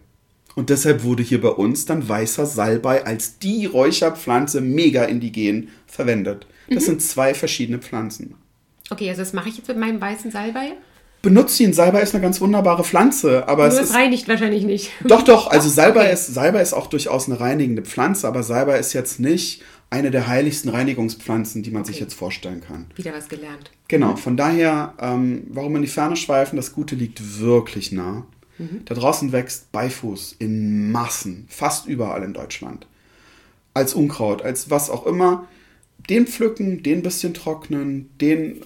Und deshalb wurde hier bei uns dann weißer Salbei als die Räucherpflanze mega indigen verwendet. Das mhm. sind zwei verschiedene Pflanzen. Okay, also das mache ich jetzt mit meinem weißen Salbei. Benutzt ihn. Salbei ist eine ganz wunderbare Pflanze, aber Nur es, es reinigt wahrscheinlich nicht. Doch, doch. Also Salbei okay. ist Salbei ist auch durchaus eine reinigende Pflanze, aber Salbei ist jetzt nicht eine der heiligsten Reinigungspflanzen, die man okay. sich jetzt vorstellen kann. Wieder was gelernt. Genau. Von daher, ähm, warum in die Ferne schweifen? Das Gute liegt wirklich nah. Mhm. Da draußen wächst Beifuß in Massen, fast überall in Deutschland. Als Unkraut, als was auch immer. Den pflücken, den bisschen trocknen, den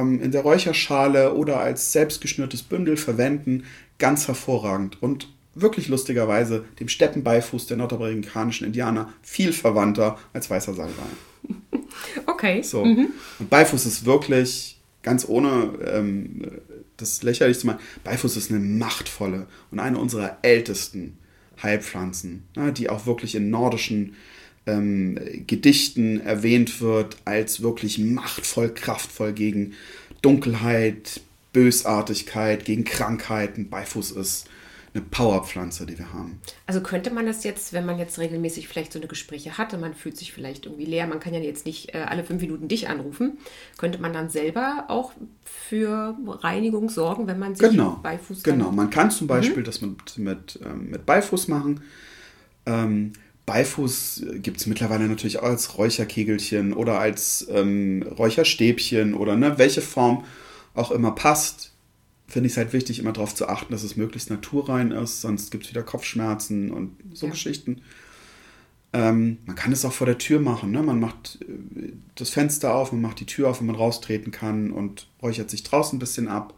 ähm, in der Räucherschale oder als selbstgeschnürtes Bündel verwenden, ganz hervorragend und wirklich lustigerweise dem Steppenbeifuß der nordamerikanischen Indianer viel verwandter als weißer Salbei. Okay. So. Mhm. Und Beifuß ist wirklich, ganz ohne ähm, das lächerlich zu machen, Beifuß ist eine machtvolle und eine unserer ältesten Heilpflanzen, ne, die auch wirklich in nordischen ähm, Gedichten erwähnt wird als wirklich machtvoll, kraftvoll gegen Dunkelheit, Bösartigkeit, gegen Krankheiten. Beifuß ist eine Powerpflanze, die wir haben. Also könnte man das jetzt, wenn man jetzt regelmäßig vielleicht so eine Gespräche hatte, man fühlt sich vielleicht irgendwie leer, man kann ja jetzt nicht äh, alle fünf Minuten dich anrufen, könnte man dann selber auch für Reinigung sorgen, wenn man sich genau, Beifuß Genau, man kann zum Beispiel mhm. das mit, mit, ähm, mit Beifuß machen. Ähm, Beifuß gibt es mittlerweile natürlich auch als Räucherkegelchen oder als ähm, Räucherstäbchen oder ne, welche Form auch immer passt. Finde ich es halt wichtig, immer darauf zu achten, dass es möglichst naturrein ist, sonst gibt es wieder Kopfschmerzen und so ja. Geschichten. Ähm, man kann es auch vor der Tür machen. Ne? Man macht äh, das Fenster auf, man macht die Tür auf, wenn man raustreten kann und räuchert sich draußen ein bisschen ab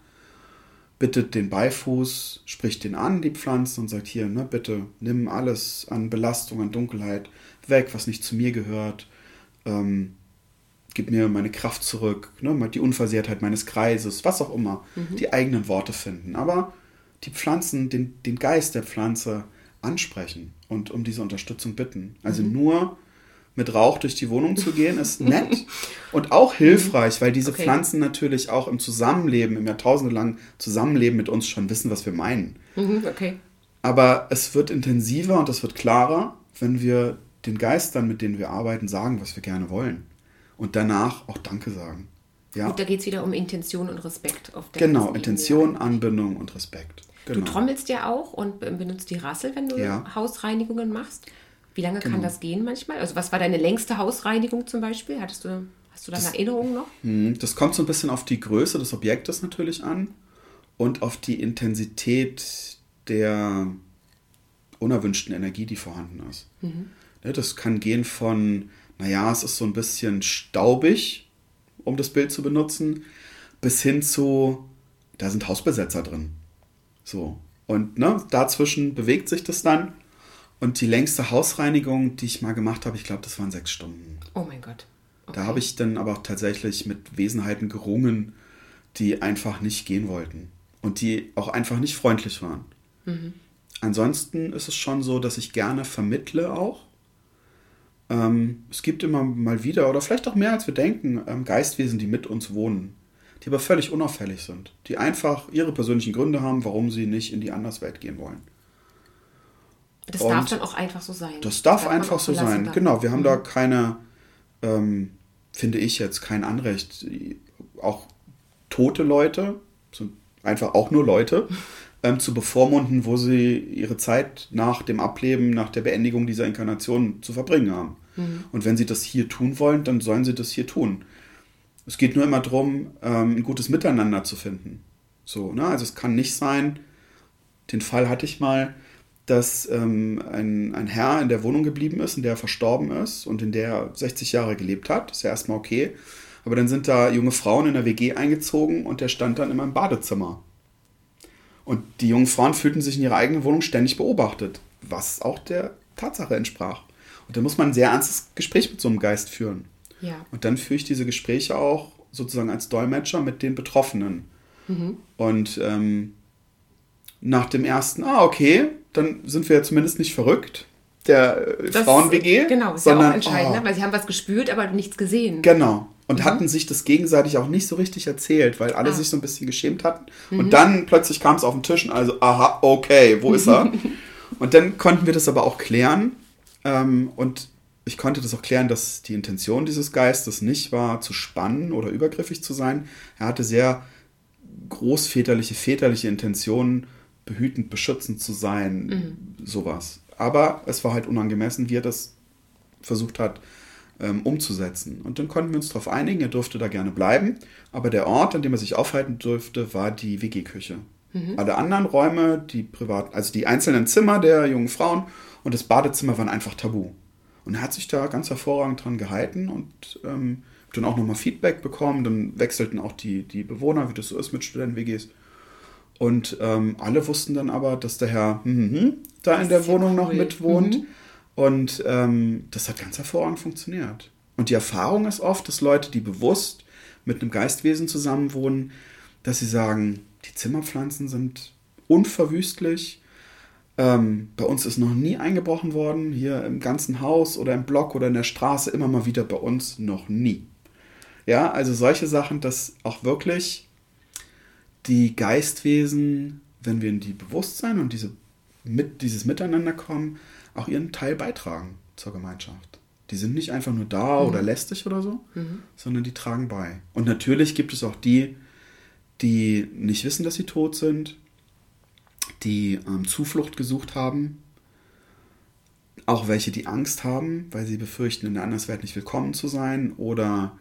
bittet den Beifuß, spricht den an, die Pflanze, und sagt hier, ne, bitte nimm alles an Belastung, an Dunkelheit weg, was nicht zu mir gehört. Ähm, gib mir meine Kraft zurück, ne, die Unversehrtheit meines Kreises, was auch immer. Mhm. Die eigenen Worte finden. Aber die Pflanzen, den, den Geist der Pflanze ansprechen und um diese Unterstützung bitten. Also mhm. nur, mit Rauch durch die Wohnung zu gehen, ist nett und auch hilfreich, weil diese okay. Pflanzen natürlich auch im Zusammenleben, im jahrtausendelangen Zusammenleben mit uns schon wissen, was wir meinen. Mhm, okay. Aber es wird intensiver und es wird klarer, wenn wir den Geistern, mit denen wir arbeiten, sagen, was wir gerne wollen. Und danach auch Danke sagen. Ja. Gut, da geht es wieder um Intention und Respekt. Auf der genau, Intention, Anbindung und Respekt. Genau. Du trommelst ja auch und benutzt die Rassel, wenn du ja. Hausreinigungen machst. Wie lange genau. kann das gehen manchmal? Also was war deine längste Hausreinigung zum Beispiel? Hattest du, hast du da eine Erinnerung noch? Hm, das kommt so ein bisschen auf die Größe des Objektes natürlich an und auf die Intensität der unerwünschten Energie, die vorhanden ist. Mhm. Ne, das kann gehen von, naja, es ist so ein bisschen staubig, um das Bild zu benutzen, bis hin zu, da sind Hausbesetzer drin. So. Und ne, dazwischen bewegt sich das dann. Und die längste Hausreinigung, die ich mal gemacht habe, ich glaube, das waren sechs Stunden. Oh mein Gott. Okay. Da habe ich dann aber auch tatsächlich mit Wesenheiten gerungen, die einfach nicht gehen wollten. Und die auch einfach nicht freundlich waren. Mhm. Ansonsten ist es schon so, dass ich gerne vermittle auch. Ähm, es gibt immer mal wieder, oder vielleicht auch mehr als wir denken, ähm, Geistwesen, die mit uns wohnen die aber völlig unauffällig sind, die einfach ihre persönlichen Gründe haben, warum sie nicht in die Anderswelt gehen wollen. Das und darf dann auch einfach so sein. Das darf, darf einfach so sein. Dann. Genau, wir haben mhm. da keine, ähm, finde ich jetzt, kein Anrecht. Auch tote Leute sind einfach auch nur Leute. Ähm, zu bevormunden, wo sie ihre Zeit nach dem Ableben, nach der Beendigung dieser Inkarnation zu verbringen haben. Mhm. Und wenn sie das hier tun wollen, dann sollen sie das hier tun. Es geht nur immer darum, ähm, ein gutes Miteinander zu finden. So, ne? Also es kann nicht sein, den Fall hatte ich mal, dass ähm, ein, ein Herr in der Wohnung geblieben ist, in der er verstorben ist und in der er 60 Jahre gelebt hat. Ist ja erstmal okay. Aber dann sind da junge Frauen in der WG eingezogen und der stand dann immer im Badezimmer. Und die jungen Frauen fühlten sich in ihrer eigenen Wohnung ständig beobachtet, was auch der Tatsache entsprach. Und da muss man ein sehr ernstes Gespräch mit so einem Geist führen. Ja. Und dann führe ich diese Gespräche auch sozusagen als Dolmetscher mit den Betroffenen. Mhm. Und ähm, nach dem ersten, ah, okay, dann sind wir ja zumindest nicht verrückt, der äh, Frauen-WG. Genau, ist sondern, ja auch entscheidend, oh, weil sie haben was gespürt, aber nichts gesehen. Genau. Und mhm. hatten sich das gegenseitig auch nicht so richtig erzählt, weil alle ah. sich so ein bisschen geschämt hatten. Mhm. Und dann plötzlich kam es auf den Tisch und also, aha, okay, wo ist er? und dann konnten wir das aber auch klären. Ähm, und ich konnte das auch klären, dass die Intention dieses Geistes nicht war, zu spannen oder übergriffig zu sein. Er hatte sehr großväterliche, väterliche Intentionen, behütend, beschützend zu sein, mhm. sowas. Aber es war halt unangemessen, wie er das versucht hat ähm, umzusetzen. Und dann konnten wir uns darauf einigen, er durfte da gerne bleiben. Aber der Ort, an dem er sich aufhalten durfte, war die WG-Küche. Mhm. Alle anderen Räume, die privaten, also die einzelnen Zimmer der jungen Frauen und das Badezimmer waren einfach tabu. Und er hat sich da ganz hervorragend dran gehalten und ähm, dann auch nochmal Feedback bekommen. Dann wechselten auch die, die Bewohner, wie das so ist mit Studenten-WGs. Und ähm, alle wussten dann aber, dass der Herr hm, hm, hm da in der Wohnung cool. noch mitwohnt. Mhm. Und ähm, das hat ganz hervorragend funktioniert. Und die Erfahrung ist oft, dass Leute, die bewusst mit einem Geistwesen zusammenwohnen, dass sie sagen, die Zimmerpflanzen sind unverwüstlich, ähm, bei uns ist noch nie eingebrochen worden, hier im ganzen Haus oder im Block oder in der Straße, immer mal wieder bei uns noch nie. Ja, also solche Sachen, dass auch wirklich die Geistwesen, wenn wir in die Bewusstsein und diese, mit, dieses Miteinander kommen, auch ihren Teil beitragen zur Gemeinschaft. Die sind nicht einfach nur da mhm. oder lästig oder so, mhm. sondern die tragen bei. Und natürlich gibt es auch die, die nicht wissen, dass sie tot sind, die ähm, Zuflucht gesucht haben, auch welche, die Angst haben, weil sie befürchten, in der Anderswelt nicht willkommen zu sein oder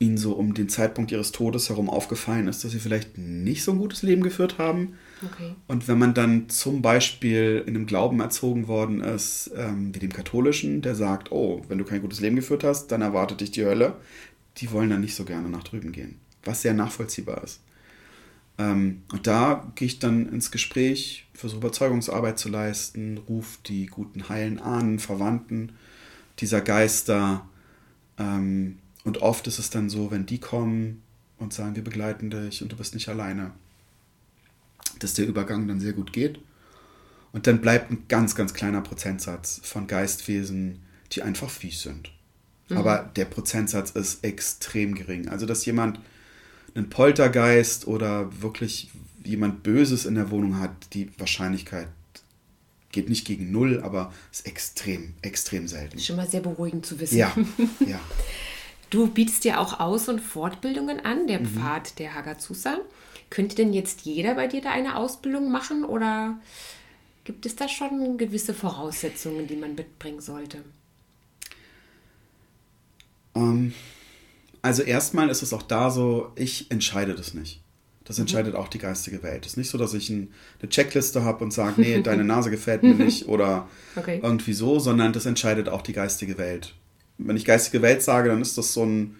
ihnen so um den Zeitpunkt ihres Todes herum aufgefallen ist, dass sie vielleicht nicht so ein gutes Leben geführt haben. Okay. Und wenn man dann zum Beispiel in einem Glauben erzogen worden ist, ähm, wie dem katholischen, der sagt, oh, wenn du kein gutes Leben geführt hast, dann erwartet dich die Hölle, die wollen dann nicht so gerne nach drüben gehen, was sehr nachvollziehbar ist. Ähm, und da gehe ich dann ins Gespräch, versuche Überzeugungsarbeit zu leisten, rufe die guten Heilen Ahnen, Verwandten dieser Geister. Ähm, und oft ist es dann so, wenn die kommen und sagen, wir begleiten dich und du bist nicht alleine, dass der Übergang dann sehr gut geht. Und dann bleibt ein ganz, ganz kleiner Prozentsatz von Geistwesen, die einfach fies sind. Mhm. Aber der Prozentsatz ist extrem gering. Also, dass jemand einen Poltergeist oder wirklich jemand Böses in der Wohnung hat, die Wahrscheinlichkeit geht nicht gegen null, aber ist extrem, extrem selten. Schon mal sehr beruhigend zu wissen. Ja, ja. Du bietest ja auch Aus- und Fortbildungen an, der mhm. Pfad der Hagazusa. Könnte denn jetzt jeder bei dir da eine Ausbildung machen oder gibt es da schon gewisse Voraussetzungen, die man mitbringen sollte? Ähm, also erstmal ist es auch da so, ich entscheide das nicht. Das mhm. entscheidet mhm. auch die geistige Welt. Es ist nicht so, dass ich ein, eine Checkliste habe und sage, nee, deine Nase gefällt mir nicht oder okay. irgendwie so, sondern das entscheidet auch die geistige Welt. Wenn ich geistige Welt sage, dann ist das so, ein,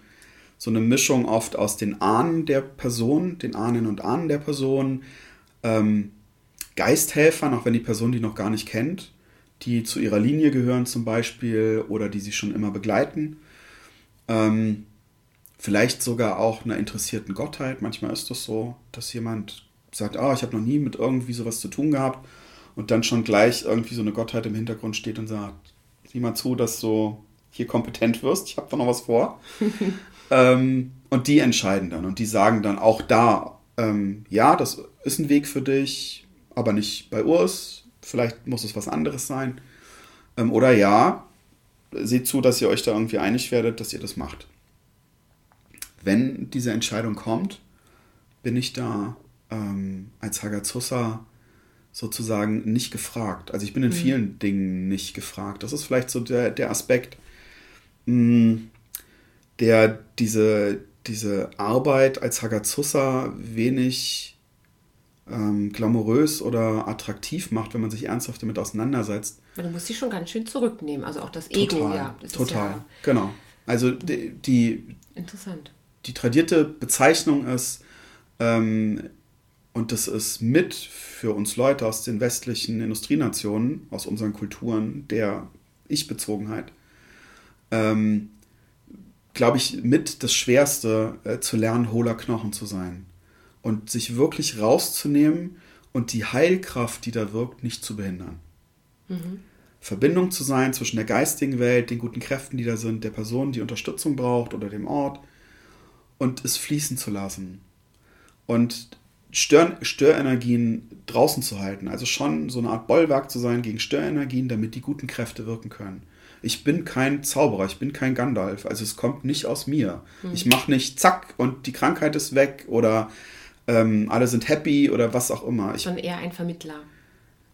so eine Mischung oft aus den Ahnen der Person, den Ahnen und Ahnen der Person, ähm, Geisthelfern, auch wenn die Person die noch gar nicht kennt, die zu ihrer Linie gehören zum Beispiel oder die sie schon immer begleiten. Ähm, vielleicht sogar auch einer interessierten Gottheit. Manchmal ist das so, dass jemand sagt, ah, ich habe noch nie mit irgendwie sowas zu tun gehabt und dann schon gleich irgendwie so eine Gottheit im Hintergrund steht und sagt, sieh mal zu, dass du hier kompetent wirst, ich habe da noch was vor. ähm, und die entscheiden dann und die sagen dann auch da, ähm, ja, das ist ein Weg für dich, aber nicht bei Urs, vielleicht muss es was anderes sein. Ähm, oder ja, seht zu, dass ihr euch da irgendwie einig werdet, dass ihr das macht wenn diese Entscheidung kommt, bin ich da ähm, als Hagazusa sozusagen nicht gefragt. Also ich bin in mhm. vielen Dingen nicht gefragt. Das ist vielleicht so der, der Aspekt, der diese, diese Arbeit als Hagazusa wenig ähm, glamourös oder attraktiv macht, wenn man sich ernsthaft damit auseinandersetzt. du musst sie schon ganz schön zurücknehmen, also auch das Ego, total, ja. Das total, ja genau. Also die, die, Interessant die tradierte Bezeichnung ist, ähm, und das ist mit für uns Leute aus den westlichen Industrienationen, aus unseren Kulturen, der Ich-Bezogenheit, ähm, glaube ich, mit das Schwerste, äh, zu lernen, hohler Knochen zu sein. Und sich wirklich rauszunehmen und die Heilkraft, die da wirkt, nicht zu behindern. Mhm. Verbindung zu sein zwischen der geistigen Welt, den guten Kräften, die da sind, der Person, die Unterstützung braucht oder dem Ort und es fließen zu lassen. Und Stör Störenergien draußen zu halten. Also schon so eine Art Bollwerk zu sein gegen Störenergien, damit die guten Kräfte wirken können. Ich bin kein Zauberer, ich bin kein Gandalf. Also es kommt nicht aus mir. Hm. Ich mache nicht zack und die Krankheit ist weg oder ähm, alle sind happy oder was auch immer. Ich, Schon eher ein Vermittler.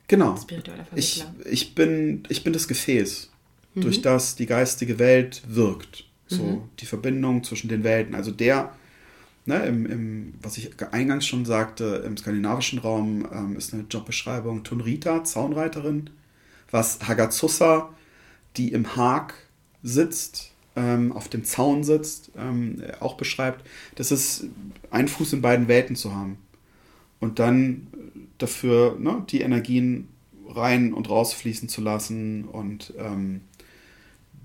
Genau. Spiritueller Vermittler. Ich, ich, bin, ich bin das Gefäß, mhm. durch das die geistige Welt wirkt. So mhm. die Verbindung zwischen den Welten. Also der, ne, im, im, was ich eingangs schon sagte, im skandinavischen Raum ähm, ist eine Jobbeschreibung Tunrita, Zaunreiterin, was Hagazusa, die im Haag sitzt, ähm, auf dem Zaun sitzt, ähm, auch beschreibt. Das ist ein Fuß in beiden Welten zu haben. Und dann dafür ne, die Energien rein und rausfließen zu lassen und ähm,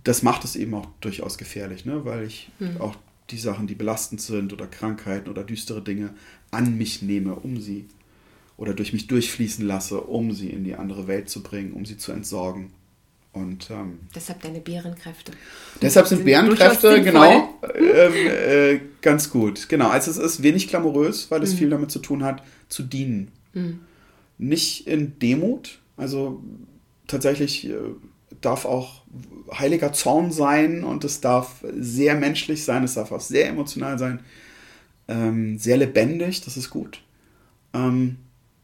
das macht es eben auch durchaus gefährlich, ne? weil ich mhm. auch die Sachen, die belastend sind oder Krankheiten oder düstere Dinge an mich nehme, um sie oder durch mich durchfließen lasse, um sie in die andere Welt zu bringen, um sie zu entsorgen. Und ähm, deshalb deine Bärenkräfte. Deshalb sind, sind Bärenkräfte genau ähm, äh, ganz gut. Genau, also es ist wenig glamourös, weil es mhm. viel damit zu tun hat, zu dienen. Mhm. Nicht in Demut, also tatsächlich äh, darf auch heiliger Zorn sein und es darf sehr menschlich sein, es darf auch sehr emotional sein, ähm, sehr lebendig, das ist gut. Ähm,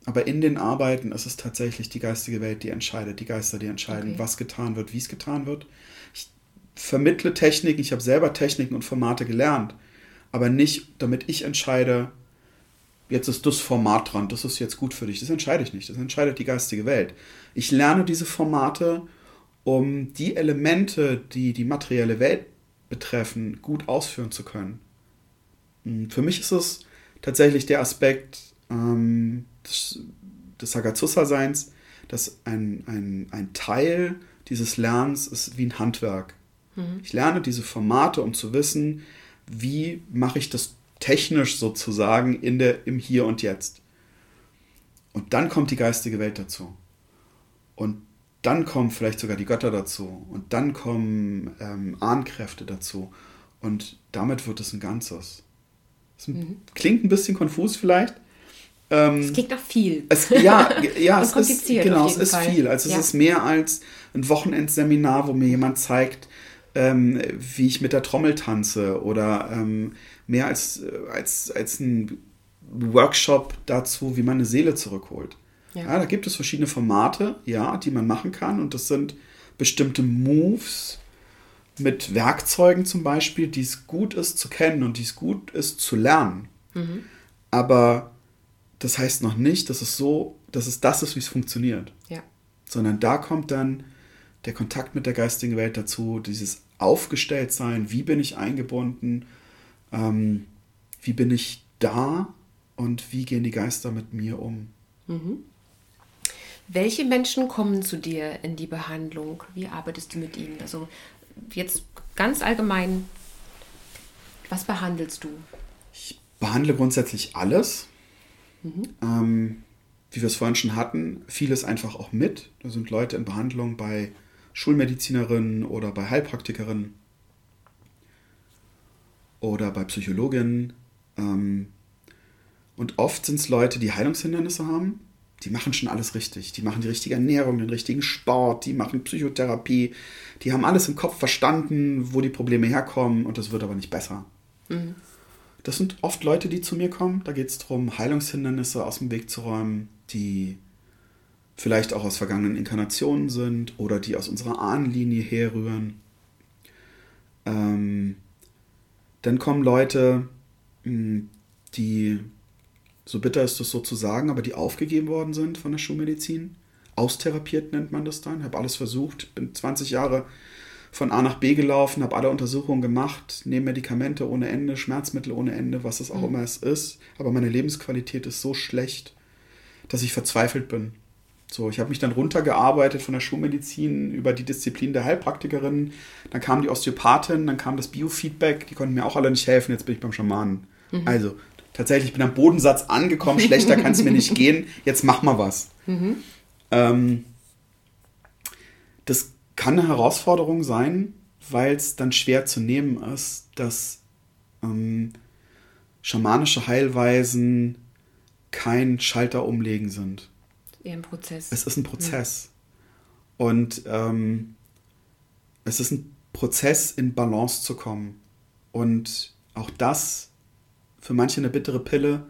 aber in den Arbeiten ist es tatsächlich die geistige Welt, die entscheidet, die Geister, die entscheiden, okay. was getan wird, wie es getan wird. Ich vermittle Techniken, ich habe selber Techniken und Formate gelernt, aber nicht, damit ich entscheide, jetzt ist das Format dran, das ist jetzt gut für dich. Das entscheide ich nicht, das entscheidet die geistige Welt. Ich lerne diese Formate, um die Elemente, die die materielle Welt betreffen, gut ausführen zu können. Hm, für mich ist es tatsächlich der Aspekt ähm, des, des Sagazusa-Seins, dass ein, ein, ein Teil dieses Lernens ist wie ein Handwerk. Mhm. Ich lerne diese Formate, um zu wissen, wie mache ich das technisch sozusagen in der, im Hier und Jetzt. Und dann kommt die geistige Welt dazu. Und dann kommen vielleicht sogar die Götter dazu und dann kommen ähm, Ahnkräfte dazu und damit wird es ein Ganzes. Das mhm. klingt ein bisschen konfus vielleicht. Ähm, es klingt nach viel. Es, ja, ja es ist, genau, es ist Fall. viel. Also ja. es ist mehr als ein Wochenendseminar, wo mir jemand zeigt, ähm, wie ich mit der Trommel tanze oder ähm, mehr als, als, als ein Workshop dazu, wie man eine Seele zurückholt. Ja. ja. da gibt es verschiedene Formate, ja, die man machen kann und das sind bestimmte Moves mit Werkzeugen zum Beispiel, die es gut ist zu kennen und die es gut ist zu lernen. Mhm. Aber das heißt noch nicht, dass es so, dass es das ist, wie es funktioniert. Ja. Sondern da kommt dann der Kontakt mit der geistigen Welt dazu, dieses Aufgestelltsein, wie bin ich eingebunden, ähm, wie bin ich da und wie gehen die Geister mit mir um. Mhm. Welche Menschen kommen zu dir in die Behandlung? Wie arbeitest du mit ihnen? Also jetzt ganz allgemein, was behandelst du? Ich behandle grundsätzlich alles. Mhm. Ähm, wie wir es vorhin schon hatten, vieles einfach auch mit. Da sind Leute in Behandlung bei Schulmedizinerinnen oder bei Heilpraktikerinnen oder bei Psychologinnen. Ähm, und oft sind es Leute, die Heilungshindernisse haben. Die machen schon alles richtig. Die machen die richtige Ernährung, den richtigen Sport, die machen Psychotherapie. Die haben alles im Kopf verstanden, wo die Probleme herkommen und das wird aber nicht besser. Mhm. Das sind oft Leute, die zu mir kommen. Da geht es darum, Heilungshindernisse aus dem Weg zu räumen, die vielleicht auch aus vergangenen Inkarnationen sind oder die aus unserer Ahnenlinie herrühren. Ähm, dann kommen Leute, hm, die, so bitter ist es so zu sagen, aber die aufgegeben worden sind von der Schulmedizin. Austherapiert nennt man das dann. Habe alles versucht, bin 20 Jahre von A nach B gelaufen, habe alle Untersuchungen gemacht, nehme Medikamente ohne Ende, Schmerzmittel ohne Ende, was es auch mhm. immer es ist. Aber meine Lebensqualität ist so schlecht, dass ich verzweifelt bin. So, ich habe mich dann runtergearbeitet von der Schulmedizin über die Disziplin der Heilpraktikerin. Dann kam die Osteopathin, dann kam das Biofeedback. Die konnten mir auch alle nicht helfen. Jetzt bin ich beim Schamanen. Mhm. Also, tatsächlich bin am Bodensatz angekommen. Schlechter kann es mir nicht gehen. Jetzt mach mal was. Mhm. Ähm, das kann eine Herausforderung sein, weil es dann schwer zu nehmen ist, dass ähm, schamanische Heilweisen kein Schalter umlegen sind eher ein Prozess. Es ist ein Prozess. Ja. Und ähm, es ist ein Prozess, in Balance zu kommen. Und auch das für manche eine bittere Pille.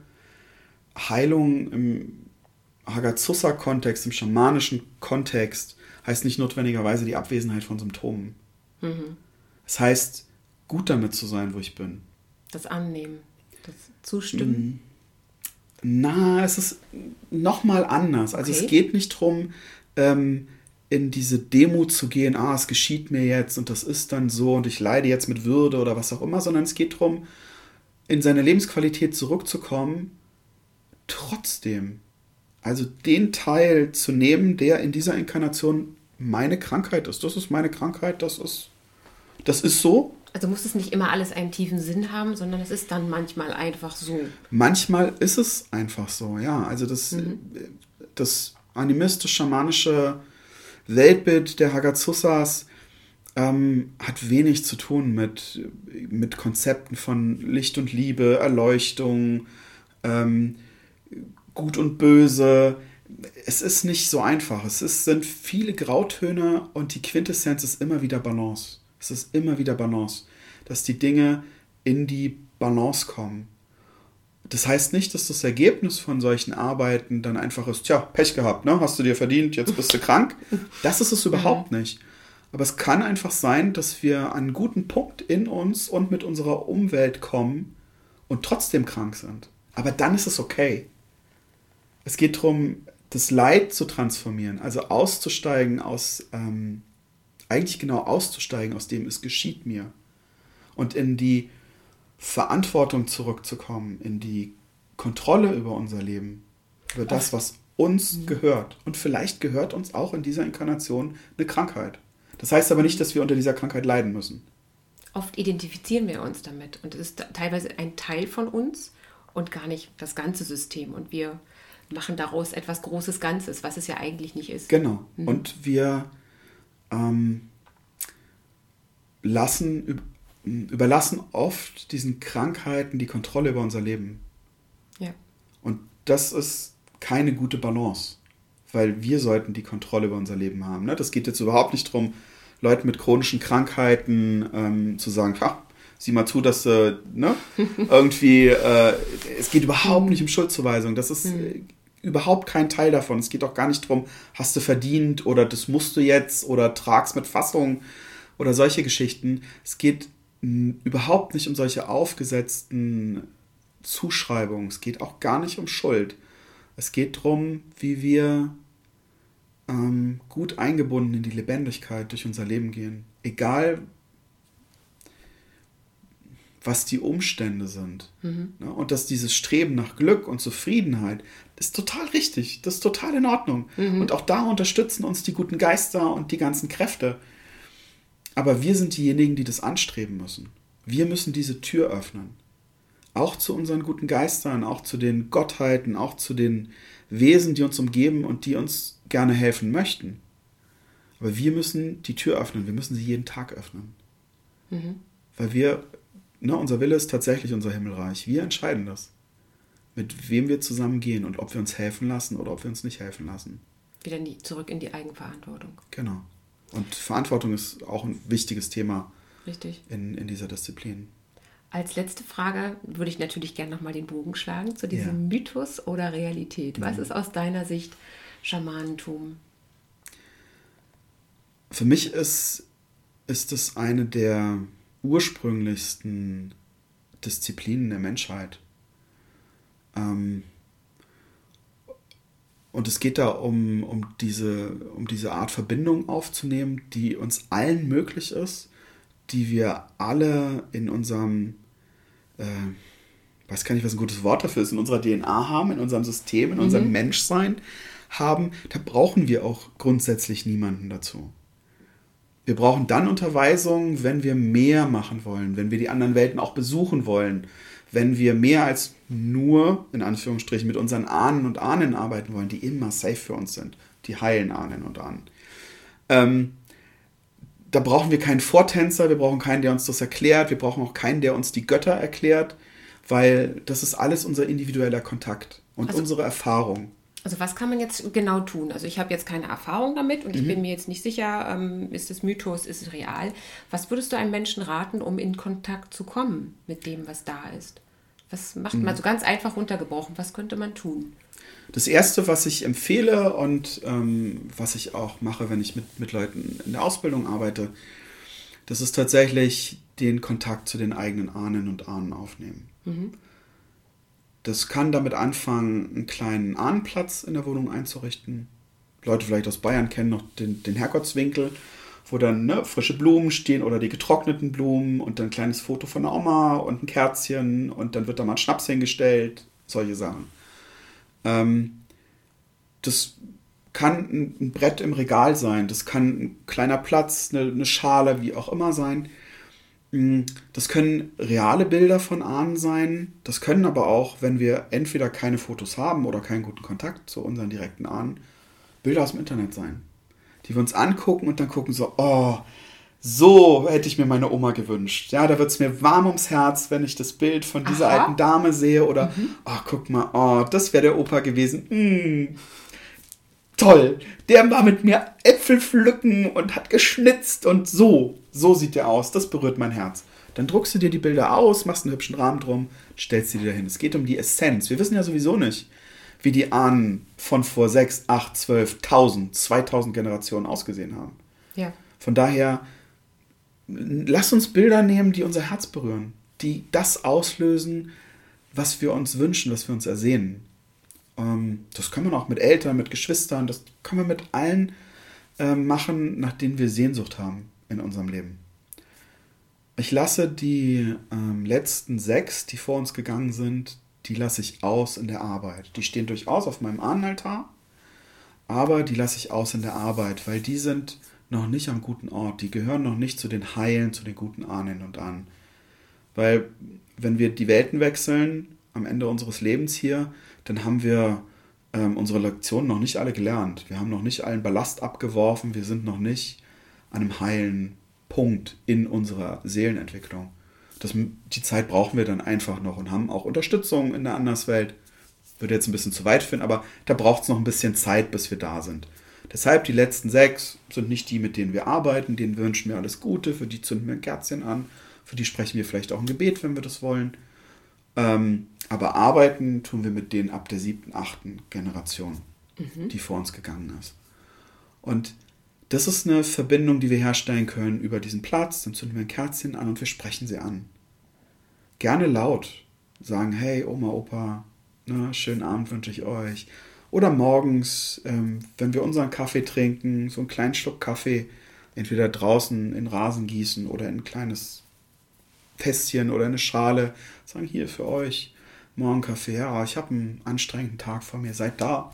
Heilung im Hagazusa-Kontext, im schamanischen Kontext, heißt nicht notwendigerweise die Abwesenheit von Symptomen. Mhm. Es heißt, gut damit zu sein, wo ich bin. Das Annehmen, das Zustimmen. Mhm. Na, es ist nochmal anders. Also okay. es geht nicht darum, ähm, in diese Demut zu gehen, ah, es geschieht mir jetzt und das ist dann so und ich leide jetzt mit Würde oder was auch immer, sondern es geht darum, in seine Lebensqualität zurückzukommen, trotzdem. Also den Teil zu nehmen, der in dieser Inkarnation meine Krankheit ist. Das ist meine Krankheit, das ist, das ist so also muss es nicht immer alles einen tiefen Sinn haben, sondern es ist dann manchmal einfach so. Manchmal ist es einfach so, ja. Also das, mhm. das animistisch-schamanische Weltbild der Hagazusas ähm, hat wenig zu tun mit, mit Konzepten von Licht und Liebe, Erleuchtung, ähm, Gut und Böse. Es ist nicht so einfach. Es ist, sind viele Grautöne und die Quintessenz ist immer wieder Balance. Es ist immer wieder Balance, dass die Dinge in die Balance kommen. Das heißt nicht, dass das Ergebnis von solchen Arbeiten dann einfach ist, tja, Pech gehabt, ne? Hast du dir verdient, jetzt bist du krank. Das ist es überhaupt nicht. Aber es kann einfach sein, dass wir an einen guten Punkt in uns und mit unserer Umwelt kommen und trotzdem krank sind. Aber dann ist es okay. Es geht darum, das Leid zu transformieren, also auszusteigen aus ähm, eigentlich genau auszusteigen aus dem, es geschieht mir. Und in die Verantwortung zurückzukommen, in die Kontrolle über unser Leben, über das, was uns mhm. gehört. Und vielleicht gehört uns auch in dieser Inkarnation eine Krankheit. Das heißt aber nicht, dass wir unter dieser Krankheit leiden müssen. Oft identifizieren wir uns damit und es ist teilweise ein Teil von uns und gar nicht das ganze System. Und wir machen daraus etwas Großes Ganzes, was es ja eigentlich nicht ist. Genau. Mhm. Und wir ähm, lassen, überlassen oft diesen Krankheiten die Kontrolle über unser Leben. Ja. Und das ist keine gute Balance, weil wir sollten die Kontrolle über unser Leben haben. Ne? Das geht jetzt überhaupt nicht darum, Leuten mit chronischen Krankheiten ähm, zu sagen, ha, sieh mal zu, dass äh, ne, irgendwie, äh, es geht überhaupt nicht um Schuldzuweisung. Das ist mhm. überhaupt kein Teil davon. Es geht auch gar nicht darum, hast du verdient oder das musst du jetzt oder tragst mit Fassung oder solche Geschichten. Es geht überhaupt nicht um solche aufgesetzten Zuschreibungen. Es geht auch gar nicht um Schuld. Es geht darum, wie wir ähm, gut eingebunden in die Lebendigkeit durch unser Leben gehen. Egal, was die Umstände sind. Mhm. Ne? Und dass dieses Streben nach Glück und Zufriedenheit ist total richtig, das ist total in Ordnung. Mhm. Und auch da unterstützen uns die guten Geister und die ganzen Kräfte. Aber wir sind diejenigen, die das anstreben müssen. Wir müssen diese Tür öffnen. Auch zu unseren guten Geistern, auch zu den Gottheiten, auch zu den Wesen, die uns umgeben und die uns gerne helfen möchten. Aber wir müssen die Tür öffnen, wir müssen sie jeden Tag öffnen. Mhm. Weil wir, ne, unser Wille ist tatsächlich unser Himmelreich. Wir entscheiden das. Mit wem wir zusammen gehen und ob wir uns helfen lassen oder ob wir uns nicht helfen lassen. Wieder in die, zurück in die Eigenverantwortung. Genau. Und Verantwortung ist auch ein wichtiges Thema Richtig. In, in dieser Disziplin. Als letzte Frage würde ich natürlich gerne nochmal den Bogen schlagen zu diesem ja. Mythos oder Realität. Was mhm. ist aus deiner Sicht Schamanentum? Für mich ist, ist es eine der ursprünglichsten Disziplinen der Menschheit. Ähm, und es geht da um, um, diese, um diese Art Verbindung aufzunehmen, die uns allen möglich ist, die wir alle in unserem, äh, weiß gar nicht, was ein gutes Wort dafür ist, in unserer DNA haben, in unserem System, in mhm. unserem Menschsein haben, da brauchen wir auch grundsätzlich niemanden dazu. Wir brauchen dann Unterweisung, wenn wir mehr machen wollen, wenn wir die anderen Welten auch besuchen wollen, wenn wir mehr als nur, in Anführungsstrichen, mit unseren Ahnen und Ahnen arbeiten wollen, die immer safe für uns sind, die heilen Ahnen und Ahnen. Ähm, da brauchen wir keinen Vortänzer, wir brauchen keinen, der uns das erklärt, wir brauchen auch keinen, der uns die Götter erklärt, weil das ist alles unser individueller Kontakt und also, unsere Erfahrung. Also was kann man jetzt genau tun? Also ich habe jetzt keine Erfahrung damit und mhm. ich bin mir jetzt nicht sicher, ähm, ist es Mythos, ist es real. Was würdest du einem Menschen raten, um in Kontakt zu kommen mit dem, was da ist? Was macht mhm. man so ganz einfach runtergebrochen? Was könnte man tun? Das Erste, was ich empfehle und ähm, was ich auch mache, wenn ich mit, mit Leuten in der Ausbildung arbeite, das ist tatsächlich den Kontakt zu den eigenen Ahnen und Ahnen aufnehmen. Mhm. Das kann damit anfangen, einen kleinen Ahnenplatz in der Wohnung einzurichten. Leute vielleicht aus Bayern kennen noch den, den Herrgottswinkel, wo dann ne, frische Blumen stehen oder die getrockneten Blumen und dann ein kleines Foto von der Oma und ein Kerzchen und dann wird da mal ein Schnaps hingestellt, solche Sachen. Ähm, das kann ein Brett im Regal sein, das kann ein kleiner Platz, eine, eine Schale, wie auch immer sein. Mm, das können reale Bilder von Ahnen sein. Das können aber auch, wenn wir entweder keine Fotos haben oder keinen guten Kontakt zu unseren direkten Ahnen, Bilder aus dem Internet sein. Die wir uns angucken und dann gucken so, oh, so hätte ich mir meine Oma gewünscht. Ja, da wird es mir warm ums Herz, wenn ich das Bild von dieser Aha. alten Dame sehe oder, mhm. oh, guck mal, oh, das wäre der Opa gewesen. Mm, toll. Der war mit mir Äpfel pflücken und hat geschnitzt und so. So sieht der aus. Das berührt mein Herz. Dann druckst du dir die Bilder aus, machst einen hübschen Rahmen drum, stellst sie dir dahin. Es geht um die Essenz. Wir wissen ja sowieso nicht, wie die Ahnen von vor 6, 8, 12, 1000, 2000 Generationen ausgesehen haben. Ja. Von daher, lass uns Bilder nehmen, die unser Herz berühren, die das auslösen, was wir uns wünschen, was wir uns ersehnen. Ähm, das können wir auch mit Eltern, mit Geschwistern, das können wir mit allen äh, machen, nach denen wir Sehnsucht haben in unserem Leben. Ich lasse die ähm, letzten sechs, die vor uns gegangen sind, die lasse ich aus in der Arbeit. Die stehen durchaus auf meinem Ahnenaltar, aber die lasse ich aus in der Arbeit, weil die sind noch nicht am guten Ort. Die gehören noch nicht zu den Heilen, zu den guten Ahnen und an. Weil wenn wir die Welten wechseln, am Ende unseres Lebens hier, dann haben wir ähm, unsere Lektionen noch nicht alle gelernt. Wir haben noch nicht allen Ballast abgeworfen. Wir sind noch nicht an einem heilen Punkt in unserer Seelenentwicklung. Das, die Zeit brauchen wir dann einfach noch und haben auch Unterstützung in der Anderswelt. Würde jetzt ein bisschen zu weit führen, aber da braucht es noch ein bisschen Zeit, bis wir da sind. Deshalb die letzten sechs sind nicht die, mit denen wir arbeiten, denen wünschen wir alles Gute, für die zünden wir ein Kerzchen an, für die sprechen wir vielleicht auch ein Gebet, wenn wir das wollen. Ähm, aber arbeiten tun wir mit denen ab der siebten, achten Generation, mhm. die vor uns gegangen ist. Und das ist eine Verbindung, die wir herstellen können über diesen Platz. Dann zünden wir ein Kerzchen an und wir sprechen sie an. Gerne laut. Sagen, hey Oma, Opa, ne, schönen Abend wünsche ich euch. Oder morgens, ähm, wenn wir unseren Kaffee trinken, so einen kleinen Schluck Kaffee, entweder draußen in Rasen gießen oder in ein kleines Tässchen oder eine Schale, sagen hier für euch, morgen Kaffee, ja, ich habe einen anstrengenden Tag vor mir, seid da.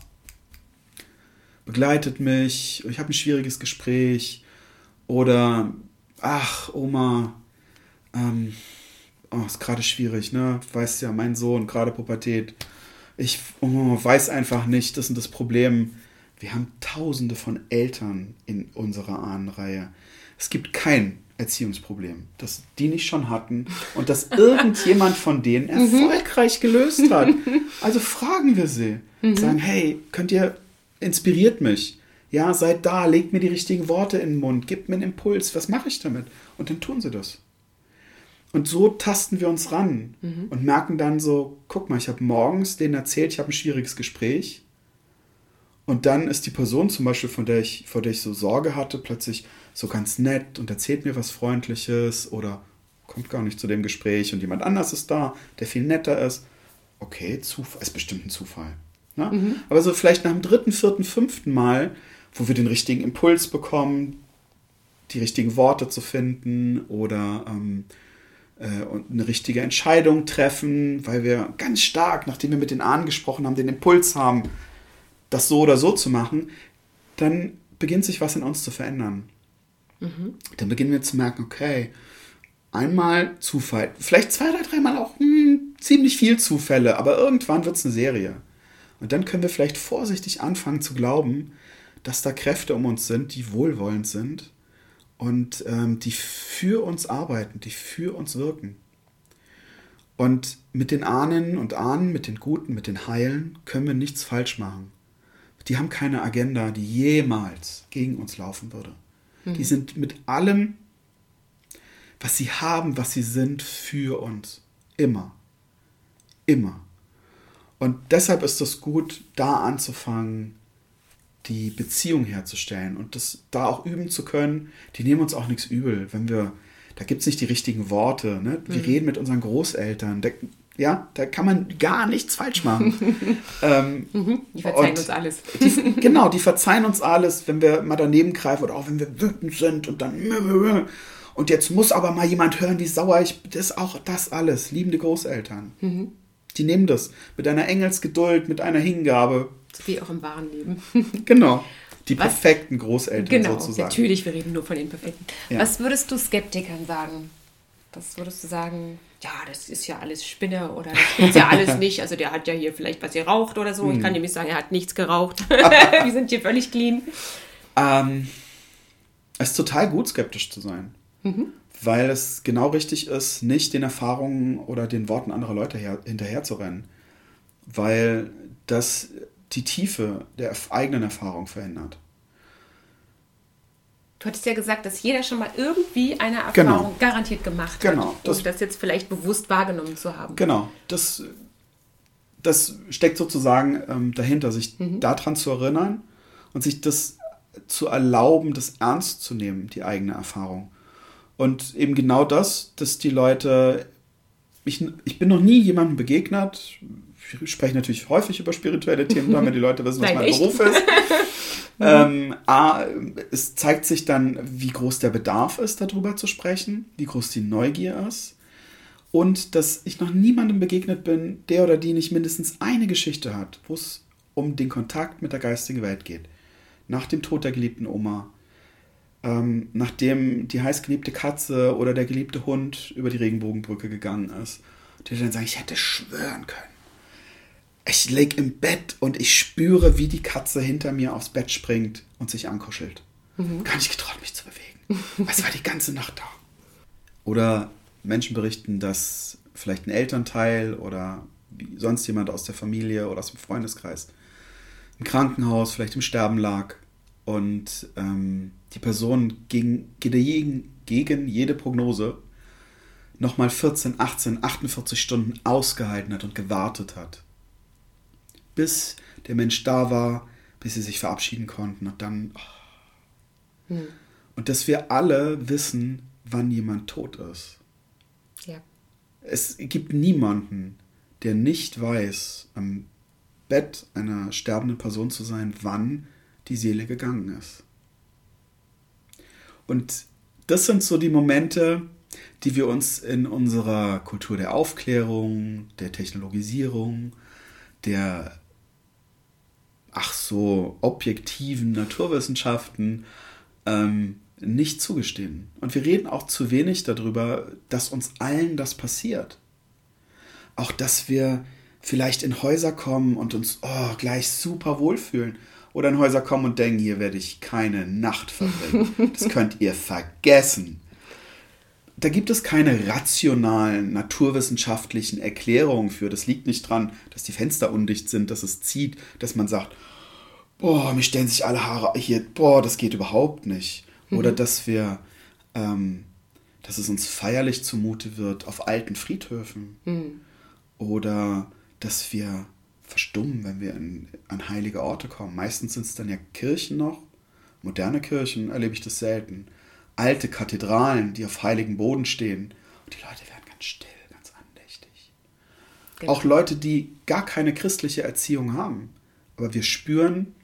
Begleitet mich, ich habe ein schwieriges Gespräch oder ach, Oma, ähm, oh, ist gerade schwierig, ne? Weißt ja, mein Sohn, gerade Pubertät. Ich oh, weiß einfach nicht, das ist das Problem. Wir haben tausende von Eltern in unserer Ahnenreihe. Es gibt kein Erziehungsproblem, das die nicht schon hatten und das irgendjemand von denen mhm. erfolgreich gelöst hat. Also fragen wir sie. Mhm. Sagen, hey, könnt ihr, inspiriert mich. Ja, seid da, legt mir die richtigen Worte in den Mund, gebt mir einen Impuls, was mache ich damit? Und dann tun sie das. Und so tasten wir uns ran mhm. und merken dann so, guck mal, ich habe morgens denen erzählt, ich habe ein schwieriges Gespräch. Und dann ist die Person zum Beispiel, von der ich, vor der ich so Sorge hatte, plötzlich so ganz nett und erzählt mir was Freundliches oder kommt gar nicht zu dem Gespräch und jemand anders ist da, der viel netter ist. Okay, Zufall, ist bestimmt ein Zufall. Ne? Mhm. Aber so vielleicht nach dem dritten, vierten, fünften Mal, wo wir den richtigen Impuls bekommen, die richtigen Worte zu finden oder ähm, äh, eine richtige Entscheidung treffen, weil wir ganz stark, nachdem wir mit den Ahnen gesprochen haben, den Impuls haben, das so oder so zu machen, dann beginnt sich was in uns zu verändern. Mhm. Dann beginnen wir zu merken, okay, einmal Zufall, vielleicht zwei, drei, dreimal auch hm, ziemlich viel Zufälle, aber irgendwann wird es eine Serie. Und dann können wir vielleicht vorsichtig anfangen zu glauben, dass da Kräfte um uns sind, die wohlwollend sind und ähm, die für uns arbeiten, die für uns wirken. Und mit den Ahnen und Ahnen, mit den Guten, mit den Heilen können wir nichts falsch machen. Die haben keine Agenda, die jemals gegen uns laufen würde. Mhm. Die sind mit allem, was sie haben, was sie sind, für uns. Immer. Immer. Und deshalb ist es gut, da anzufangen, die Beziehung herzustellen und das da auch üben zu können. Die nehmen uns auch nichts übel, wenn wir, da gibt es nicht die richtigen Worte. Ne? Wir mhm. reden mit unseren Großeltern. Da, ja, da kann man gar nichts falsch machen. ähm, mhm, die verzeihen uns alles. Die, genau, die verzeihen uns alles, wenn wir mal daneben greifen oder auch wenn wir wütend sind und dann. Und jetzt muss aber mal jemand hören, wie sauer ich bin. Das ist auch das alles. Liebende Großeltern. Mhm. Die nehmen das mit einer Engelsgeduld, mit einer Hingabe. Wie auch im wahren Leben. genau. Die Was? perfekten Großeltern genau, sozusagen. Natürlich, wir reden nur von den perfekten. Ja. Was würdest du Skeptikern sagen? Was würdest du sagen? ja, das ist ja alles Spinne oder das gibt ja alles nicht. Also der hat ja hier vielleicht was geraucht oder so. Ich kann hm. nämlich sagen, er hat nichts geraucht. Wir sind hier völlig clean. Ähm, es ist total gut, skeptisch zu sein. Mhm. Weil es genau richtig ist, nicht den Erfahrungen oder den Worten anderer Leute her, hinterher zu rennen. Weil das die Tiefe der eigenen Erfahrung verändert. Du hattest ja gesagt, dass jeder schon mal irgendwie eine Erfahrung genau. garantiert gemacht genau. hat, das, das jetzt vielleicht bewusst wahrgenommen zu haben. Genau, das, das steckt sozusagen ähm, dahinter, sich mhm. daran zu erinnern und sich das zu erlauben, das ernst zu nehmen, die eigene Erfahrung. Und eben genau das, dass die Leute, ich, ich bin noch nie jemandem begegnet, ich spreche natürlich häufig über spirituelle Themen, damit die Leute wissen, was mein Beruf ist. Ähm, A, es zeigt sich dann, wie groß der Bedarf ist, darüber zu sprechen, wie groß die Neugier ist. Und dass ich noch niemandem begegnet bin, der oder die nicht mindestens eine Geschichte hat, wo es um den Kontakt mit der geistigen Welt geht. Nach dem Tod der geliebten Oma, ähm, nachdem die heißgeliebte Katze oder der geliebte Hund über die Regenbogenbrücke gegangen ist. Die dann sagen, ich hätte schwören können Ich leg im Bett und ich spüre, wie die Katze hinter mir aufs Bett springt und sich ankuschelt. Mhm. Gar nicht getraut, mich zu bewegen. Es war die ganze Nacht da. Oder Menschen berichten, dass vielleicht ein Elternteil oder sonst jemand aus der Familie oder aus dem Freundeskreis im Krankenhaus, vielleicht im Sterben lag und ähm, die Person gegen, gegen, gegen jede Prognose nochmal 14, 18, 48 Stunden ausgehalten hat und gewartet hat. Bis der Mensch da war, bis sie sich verabschieden konnten und dann. Oh. Hm. Und dass wir alle wissen, wann jemand tot ist. Ja. Es gibt niemanden, der nicht weiß, am Bett einer sterbenden Person zu sein, wann die Seele gegangen ist. Und das sind so die Momente, die wir uns in unserer Kultur der Aufklärung, der Technologisierung, der ach so objektiven Naturwissenschaften ähm, nicht zugestehen. Und wir reden auch zu wenig darüber, dass uns allen das passiert. Auch dass wir vielleicht in Häuser kommen und uns oh, gleich super wohlfühlen. Oder in Häuser kommen und denken, hier werde ich keine Nacht verbringen. Das könnt ihr vergessen. Da gibt es keine rationalen, naturwissenschaftlichen Erklärungen für. Das liegt nicht dran, dass die Fenster undicht sind, dass es zieht, dass man sagt, boah, mir stellen sich alle Haare hier, boah, das geht überhaupt nicht. Mhm. Oder dass wir, ähm, dass es uns feierlich zumute wird auf alten Friedhöfen. Mhm. Oder dass wir verstummen, wenn wir in, an heilige Orte kommen. Meistens sind es dann ja Kirchen noch. Moderne Kirchen erlebe ich das selten. Alte Kathedralen, die auf heiligen Boden stehen. Und die Leute werden ganz still, ganz andächtig. Genau. Auch Leute, die gar keine christliche Erziehung haben. Aber wir spüren,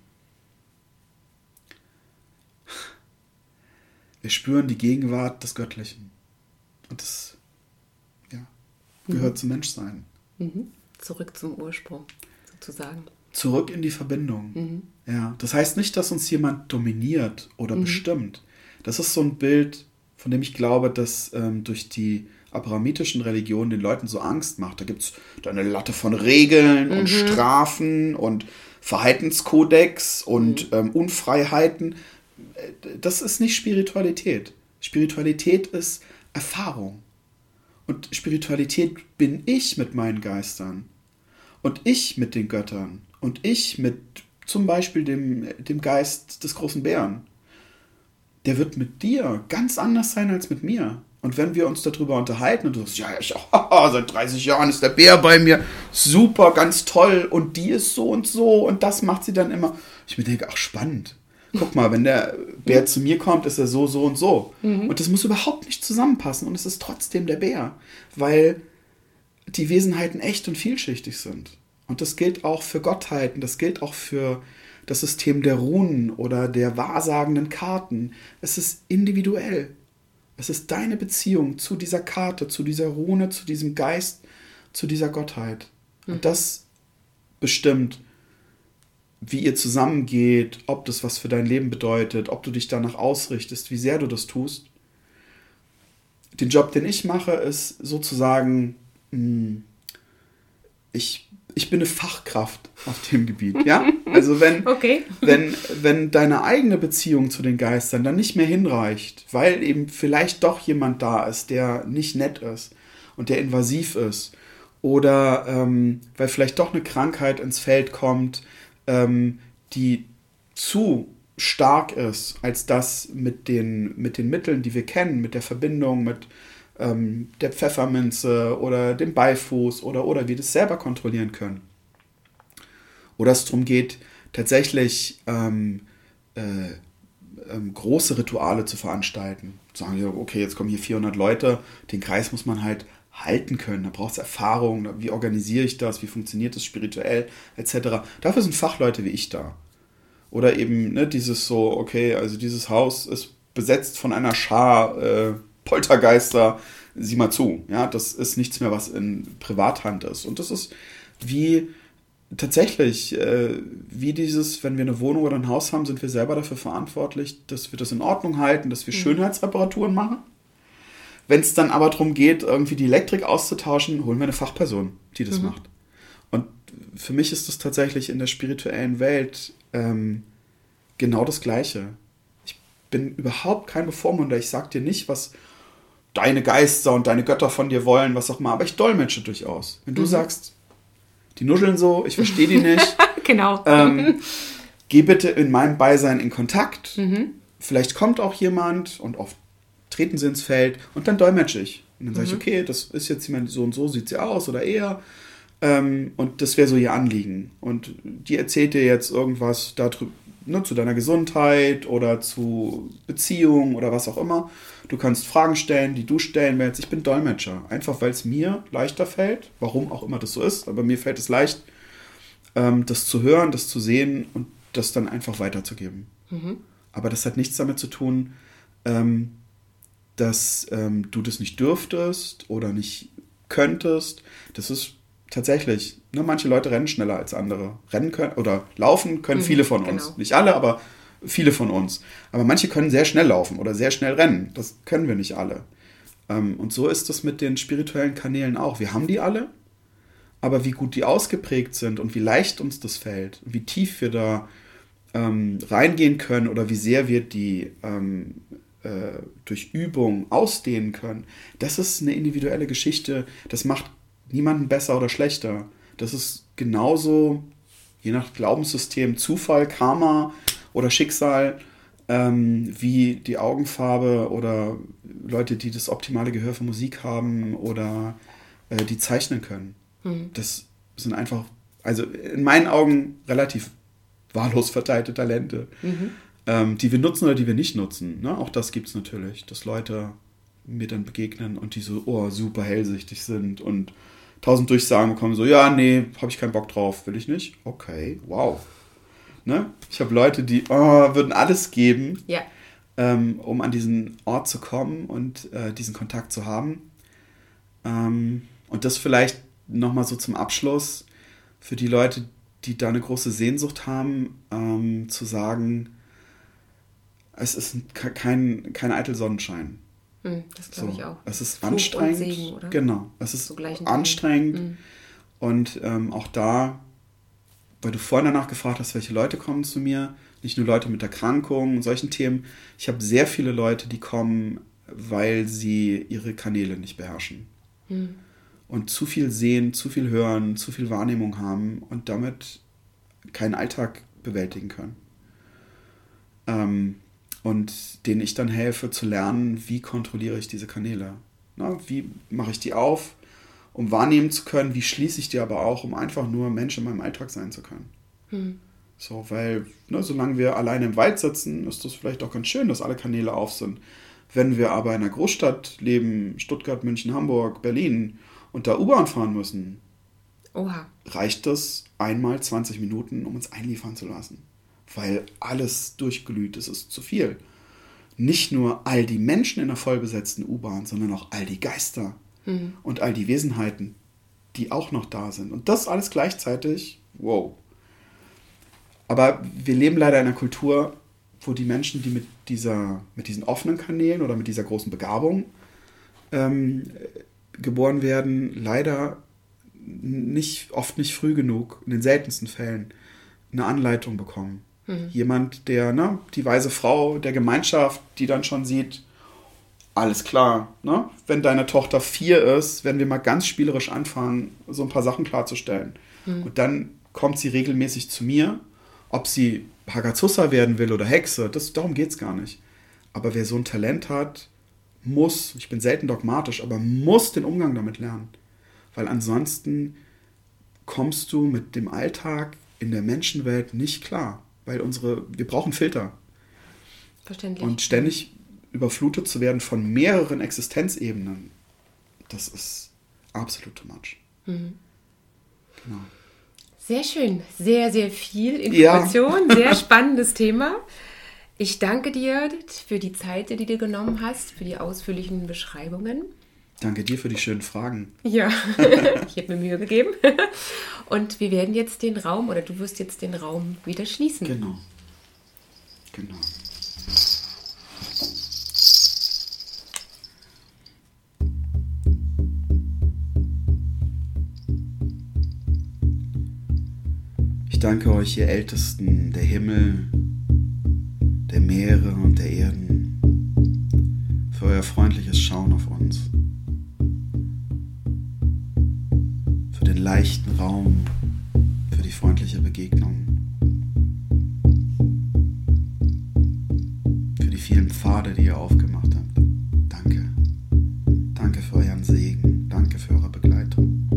wir spüren die Gegenwart des Göttlichen. Und das ja, gehört mhm. zum Menschsein. Mhm. Zurück zum Ursprung, sozusagen. Zurück in die Verbindung. Mhm. Ja, das heißt nicht, dass uns jemand dominiert oder mhm. bestimmt. Das ist so ein Bild, von dem ich glaube, dass ähm, durch die abrahamitischen Religionen den Leuten so Angst macht. Da gibt es eine Latte von Regeln und mhm. Strafen und Verhaltenskodex und mhm. ähm, Unfreiheiten. Das ist nicht Spiritualität. Spiritualität ist Erfahrung. Und Spiritualität bin ich mit meinen Geistern. Und ich mit den Göttern. Und ich mit zum Beispiel dem, dem Geist des großen Bären. Der wird mit dir ganz anders sein als mit mir. Und wenn wir uns darüber unterhalten und du sagst, ja, ich, oh, seit 30 Jahren ist der Bär bei mir, super, ganz toll und die ist so und so und das macht sie dann immer. Ich mir denke, ach spannend guck mal, wenn der Bär zu mir kommt, ist er so, so und so. Mhm. Und das muss überhaupt nicht zusammenpassen und es ist trotzdem der Bär, weil die Wesenheiten echt und vielschichtig sind. Und das gilt auch für Gottheiten, das gilt auch für das System der Runen oder der wahrsagenden Karten. Es ist individuell. Es ist deine Beziehung zu dieser Karte, zu dieser Rune, zu diesem Geist, zu dieser Gottheit. Und mhm. das bestimmt, wie ihr zusammengeht, ob das was für dein Leben bedeutet, ob du dich danach ausrichtest, wie sehr du das tust. Den Job, den ich mache, ist sozusagen, ich, ich bin eine Fachkraft auf dem Gebiet. Ja? Also wenn, okay. wenn, wenn deine eigene Beziehung zu den Geistern dann nicht mehr hinreicht, weil eben vielleicht doch jemand da ist, der nicht nett ist und der invasiv ist, oder ähm, weil vielleicht doch eine Krankheit ins Feld kommt, ähm, die zu stark ist, als das mit den, mit den Mitteln, die wir kennen, mit der Verbindung, mit ähm, der Pfefferminze oder dem Beifuß oder, oder wir das selber kontrollieren können. Oder es darum geht, tatsächlich ähm, äh, ähm, große Rituale zu veranstalten. Sagen wir, okay, jetzt kommen hier 400 Leute, den Kreis muss man halt halten können. Da braucht es Erfahrung, wie organisiere ich das, wie funktioniert das spirituell, etc. Dafür sind Fachleute wie ich da. Oder eben ne, dieses so, okay, also dieses Haus ist besetzt von einer Schar äh, Poltergeister, sieh mal zu. Ja, das ist nichts mehr, was in Privathand ist. Und das ist wie tatsächlich, äh, wie dieses, wenn wir eine Wohnung oder ein Haus haben, sind wir selber dafür verantwortlich, dass wir das in Ordnung halten, dass wir mhm. Schönheitsreparaturen machen. Wenn es dann aber darum geht, irgendwie die Elektrik auszutauschen, holen wir eine Fachperson, die das mhm. macht. Und für mich ist das tatsächlich in der spirituellen Welt ähm, genau das Gleiche. Ich bin überhaupt kein Bevormunder. Ich sag dir nicht, was deine Geister und deine Götter von dir wollen, was auch immer, aber ich dolmetsche durchaus. Wenn du mhm. sagst, die nuscheln so, ich verstehe die nicht. genau. Ähm, geh bitte in meinem Beisein in Kontakt. Mhm. Vielleicht kommt auch jemand und oft treten sie ins Feld und dann dolmetsche ich. Und dann sage ich, mhm. okay, das ist jetzt jemand so und so, sieht sie aus oder eher. Ähm, und das wäre so ihr Anliegen. Und die erzählt dir jetzt irgendwas darüber, ne, zu deiner Gesundheit oder zu Beziehungen oder was auch immer. Du kannst Fragen stellen, die du stellen willst. Ich bin Dolmetscher. Einfach weil es mir leichter fällt, warum auch immer das so ist, aber mir fällt es leicht, ähm, das zu hören, das zu sehen und das dann einfach weiterzugeben. Mhm. Aber das hat nichts damit zu tun, ähm, dass ähm, du das nicht dürftest oder nicht könntest. Das ist tatsächlich, ne, manche Leute rennen schneller als andere. Rennen können oder laufen können mhm, viele von uns. Genau. Nicht alle, aber viele von uns. Aber manche können sehr schnell laufen oder sehr schnell rennen. Das können wir nicht alle. Ähm, und so ist es mit den spirituellen Kanälen auch. Wir haben die alle, aber wie gut die ausgeprägt sind und wie leicht uns das fällt, wie tief wir da ähm, reingehen können oder wie sehr wir die ähm, äh, durch Übung ausdehnen können, das ist eine individuelle Geschichte. Das macht niemanden besser oder schlechter. Das ist genauso, je nach Glaubenssystem, Zufall, Karma oder Schicksal, ähm, wie die Augenfarbe oder Leute, die das optimale Gehör für Musik haben oder äh, die zeichnen können. Mhm. Das sind einfach, also in meinen Augen relativ wahllos verteilte Talente, mhm. ähm, die wir nutzen oder die wir nicht nutzen. Ne? Auch das gibt es natürlich, dass Leute mir dann begegnen und die so, oh, super hellsichtig sind und tausend Durchsagen bekommen, so, ja, nee, habe ich keinen Bock drauf, will ich nicht. Okay, wow. Ne? Ich habe Leute, die oh, würden alles geben, ja. ähm, um an diesen Ort zu kommen und äh, diesen Kontakt zu haben. Ähm, und das vielleicht nochmal so zum Abschluss für die Leute, die da eine große Sehnsucht haben, ähm, zu sagen, es ist kein, kein eitel Sonnenschein. Hm, das glaube so. ich auch. Es ist Fluch anstrengend. Segen, genau. Es ist anstrengend. Mhm. Und ähm, auch da, weil du vorhin danach gefragt hast, welche Leute kommen zu mir, nicht nur Leute mit Erkrankungen und solchen Themen. Ich habe sehr viele Leute, die kommen, weil sie ihre Kanäle nicht beherrschen. Mhm. Und zu viel sehen, zu viel hören, zu viel Wahrnehmung haben und damit keinen Alltag bewältigen können. Ähm, und denen ich dann helfe zu lernen, wie kontrolliere ich diese Kanäle. Na, wie mache ich die auf, um wahrnehmen zu können, wie schließe ich die aber auch, um einfach nur Mensch in meinem Alltag sein zu können. Hm. So, weil, ne, solange wir alleine im Wald sitzen, ist das vielleicht auch ganz schön, dass alle Kanäle auf sind. Wenn wir aber in einer Großstadt leben, Stuttgart, München, Hamburg, Berlin, und da U-Bahn fahren müssen, Oha. reicht das einmal 20 Minuten, um uns einliefern zu lassen weil alles durchglüht ist, ist zu viel. Nicht nur all die Menschen in der vollbesetzten U-Bahn, sondern auch all die Geister mhm. und all die Wesenheiten, die auch noch da sind. Und das alles gleichzeitig, wow. Aber wir leben leider in einer Kultur, wo die Menschen, die mit, dieser, mit diesen offenen Kanälen oder mit dieser großen Begabung ähm, geboren werden, leider nicht, oft nicht früh genug, in den seltensten Fällen, eine Anleitung bekommen. Mhm. Jemand, der, ne, die weise Frau der Gemeinschaft, die dann schon sieht, alles klar, ne? wenn deine Tochter vier ist, werden wir mal ganz spielerisch anfangen, so ein paar Sachen klarzustellen. Mhm. Und dann kommt sie regelmäßig zu mir, ob sie Hagazussa werden will oder Hexe, das, darum geht es gar nicht. Aber wer so ein Talent hat, muss, ich bin selten dogmatisch, aber muss den Umgang damit lernen. Weil ansonsten kommst du mit dem Alltag in der Menschenwelt nicht klar weil unsere, wir brauchen Filter. Verständlich. Und ständig überflutet zu werden von mehreren Existenzebenen, das ist absolut too much. Mhm. Genau. Sehr schön, sehr, sehr viel Information, ja. sehr spannendes Thema. Ich danke dir für die Zeit, die du dir genommen hast, für die ausführlichen Beschreibungen. Danke dir für die schönen Fragen. Ja, ich habe mir Mühe gegeben. Und wir werden jetzt den Raum oder du wirst jetzt den Raum wieder schließen. Genau. Genau. Ich danke euch, ihr Ältesten der Himmel, der Meere und der Erden, für euer freundliches Schauen auf uns. leichten Raum für die freundliche Begegnung, für die vielen Pfade, die ihr aufgemacht habt. Danke. Danke für euren Segen. Danke für eure Begleitung.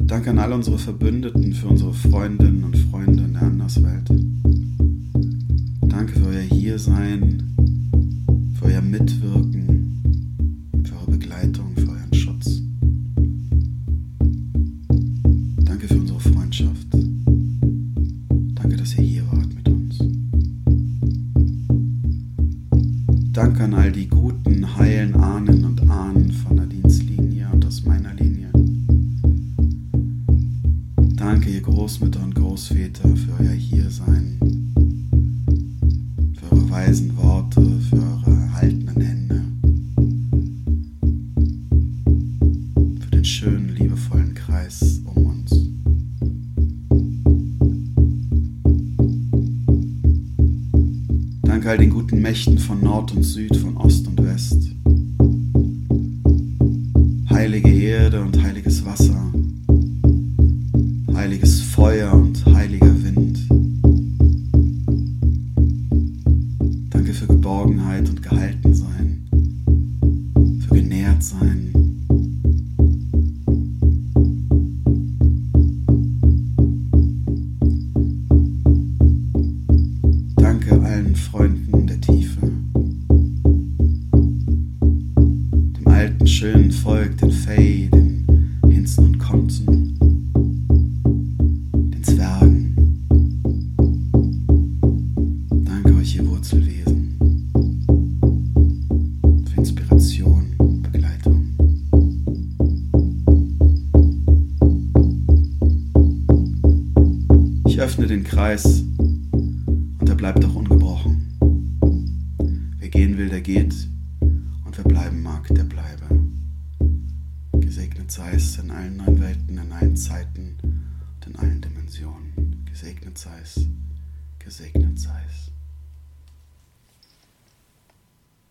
Danke an all unsere Verbündeten, für unsere Freundinnen und Freunde in der Anderswelt. Danke für euer Hiersein, für euer Mitwirken Mächten von Nord und Süd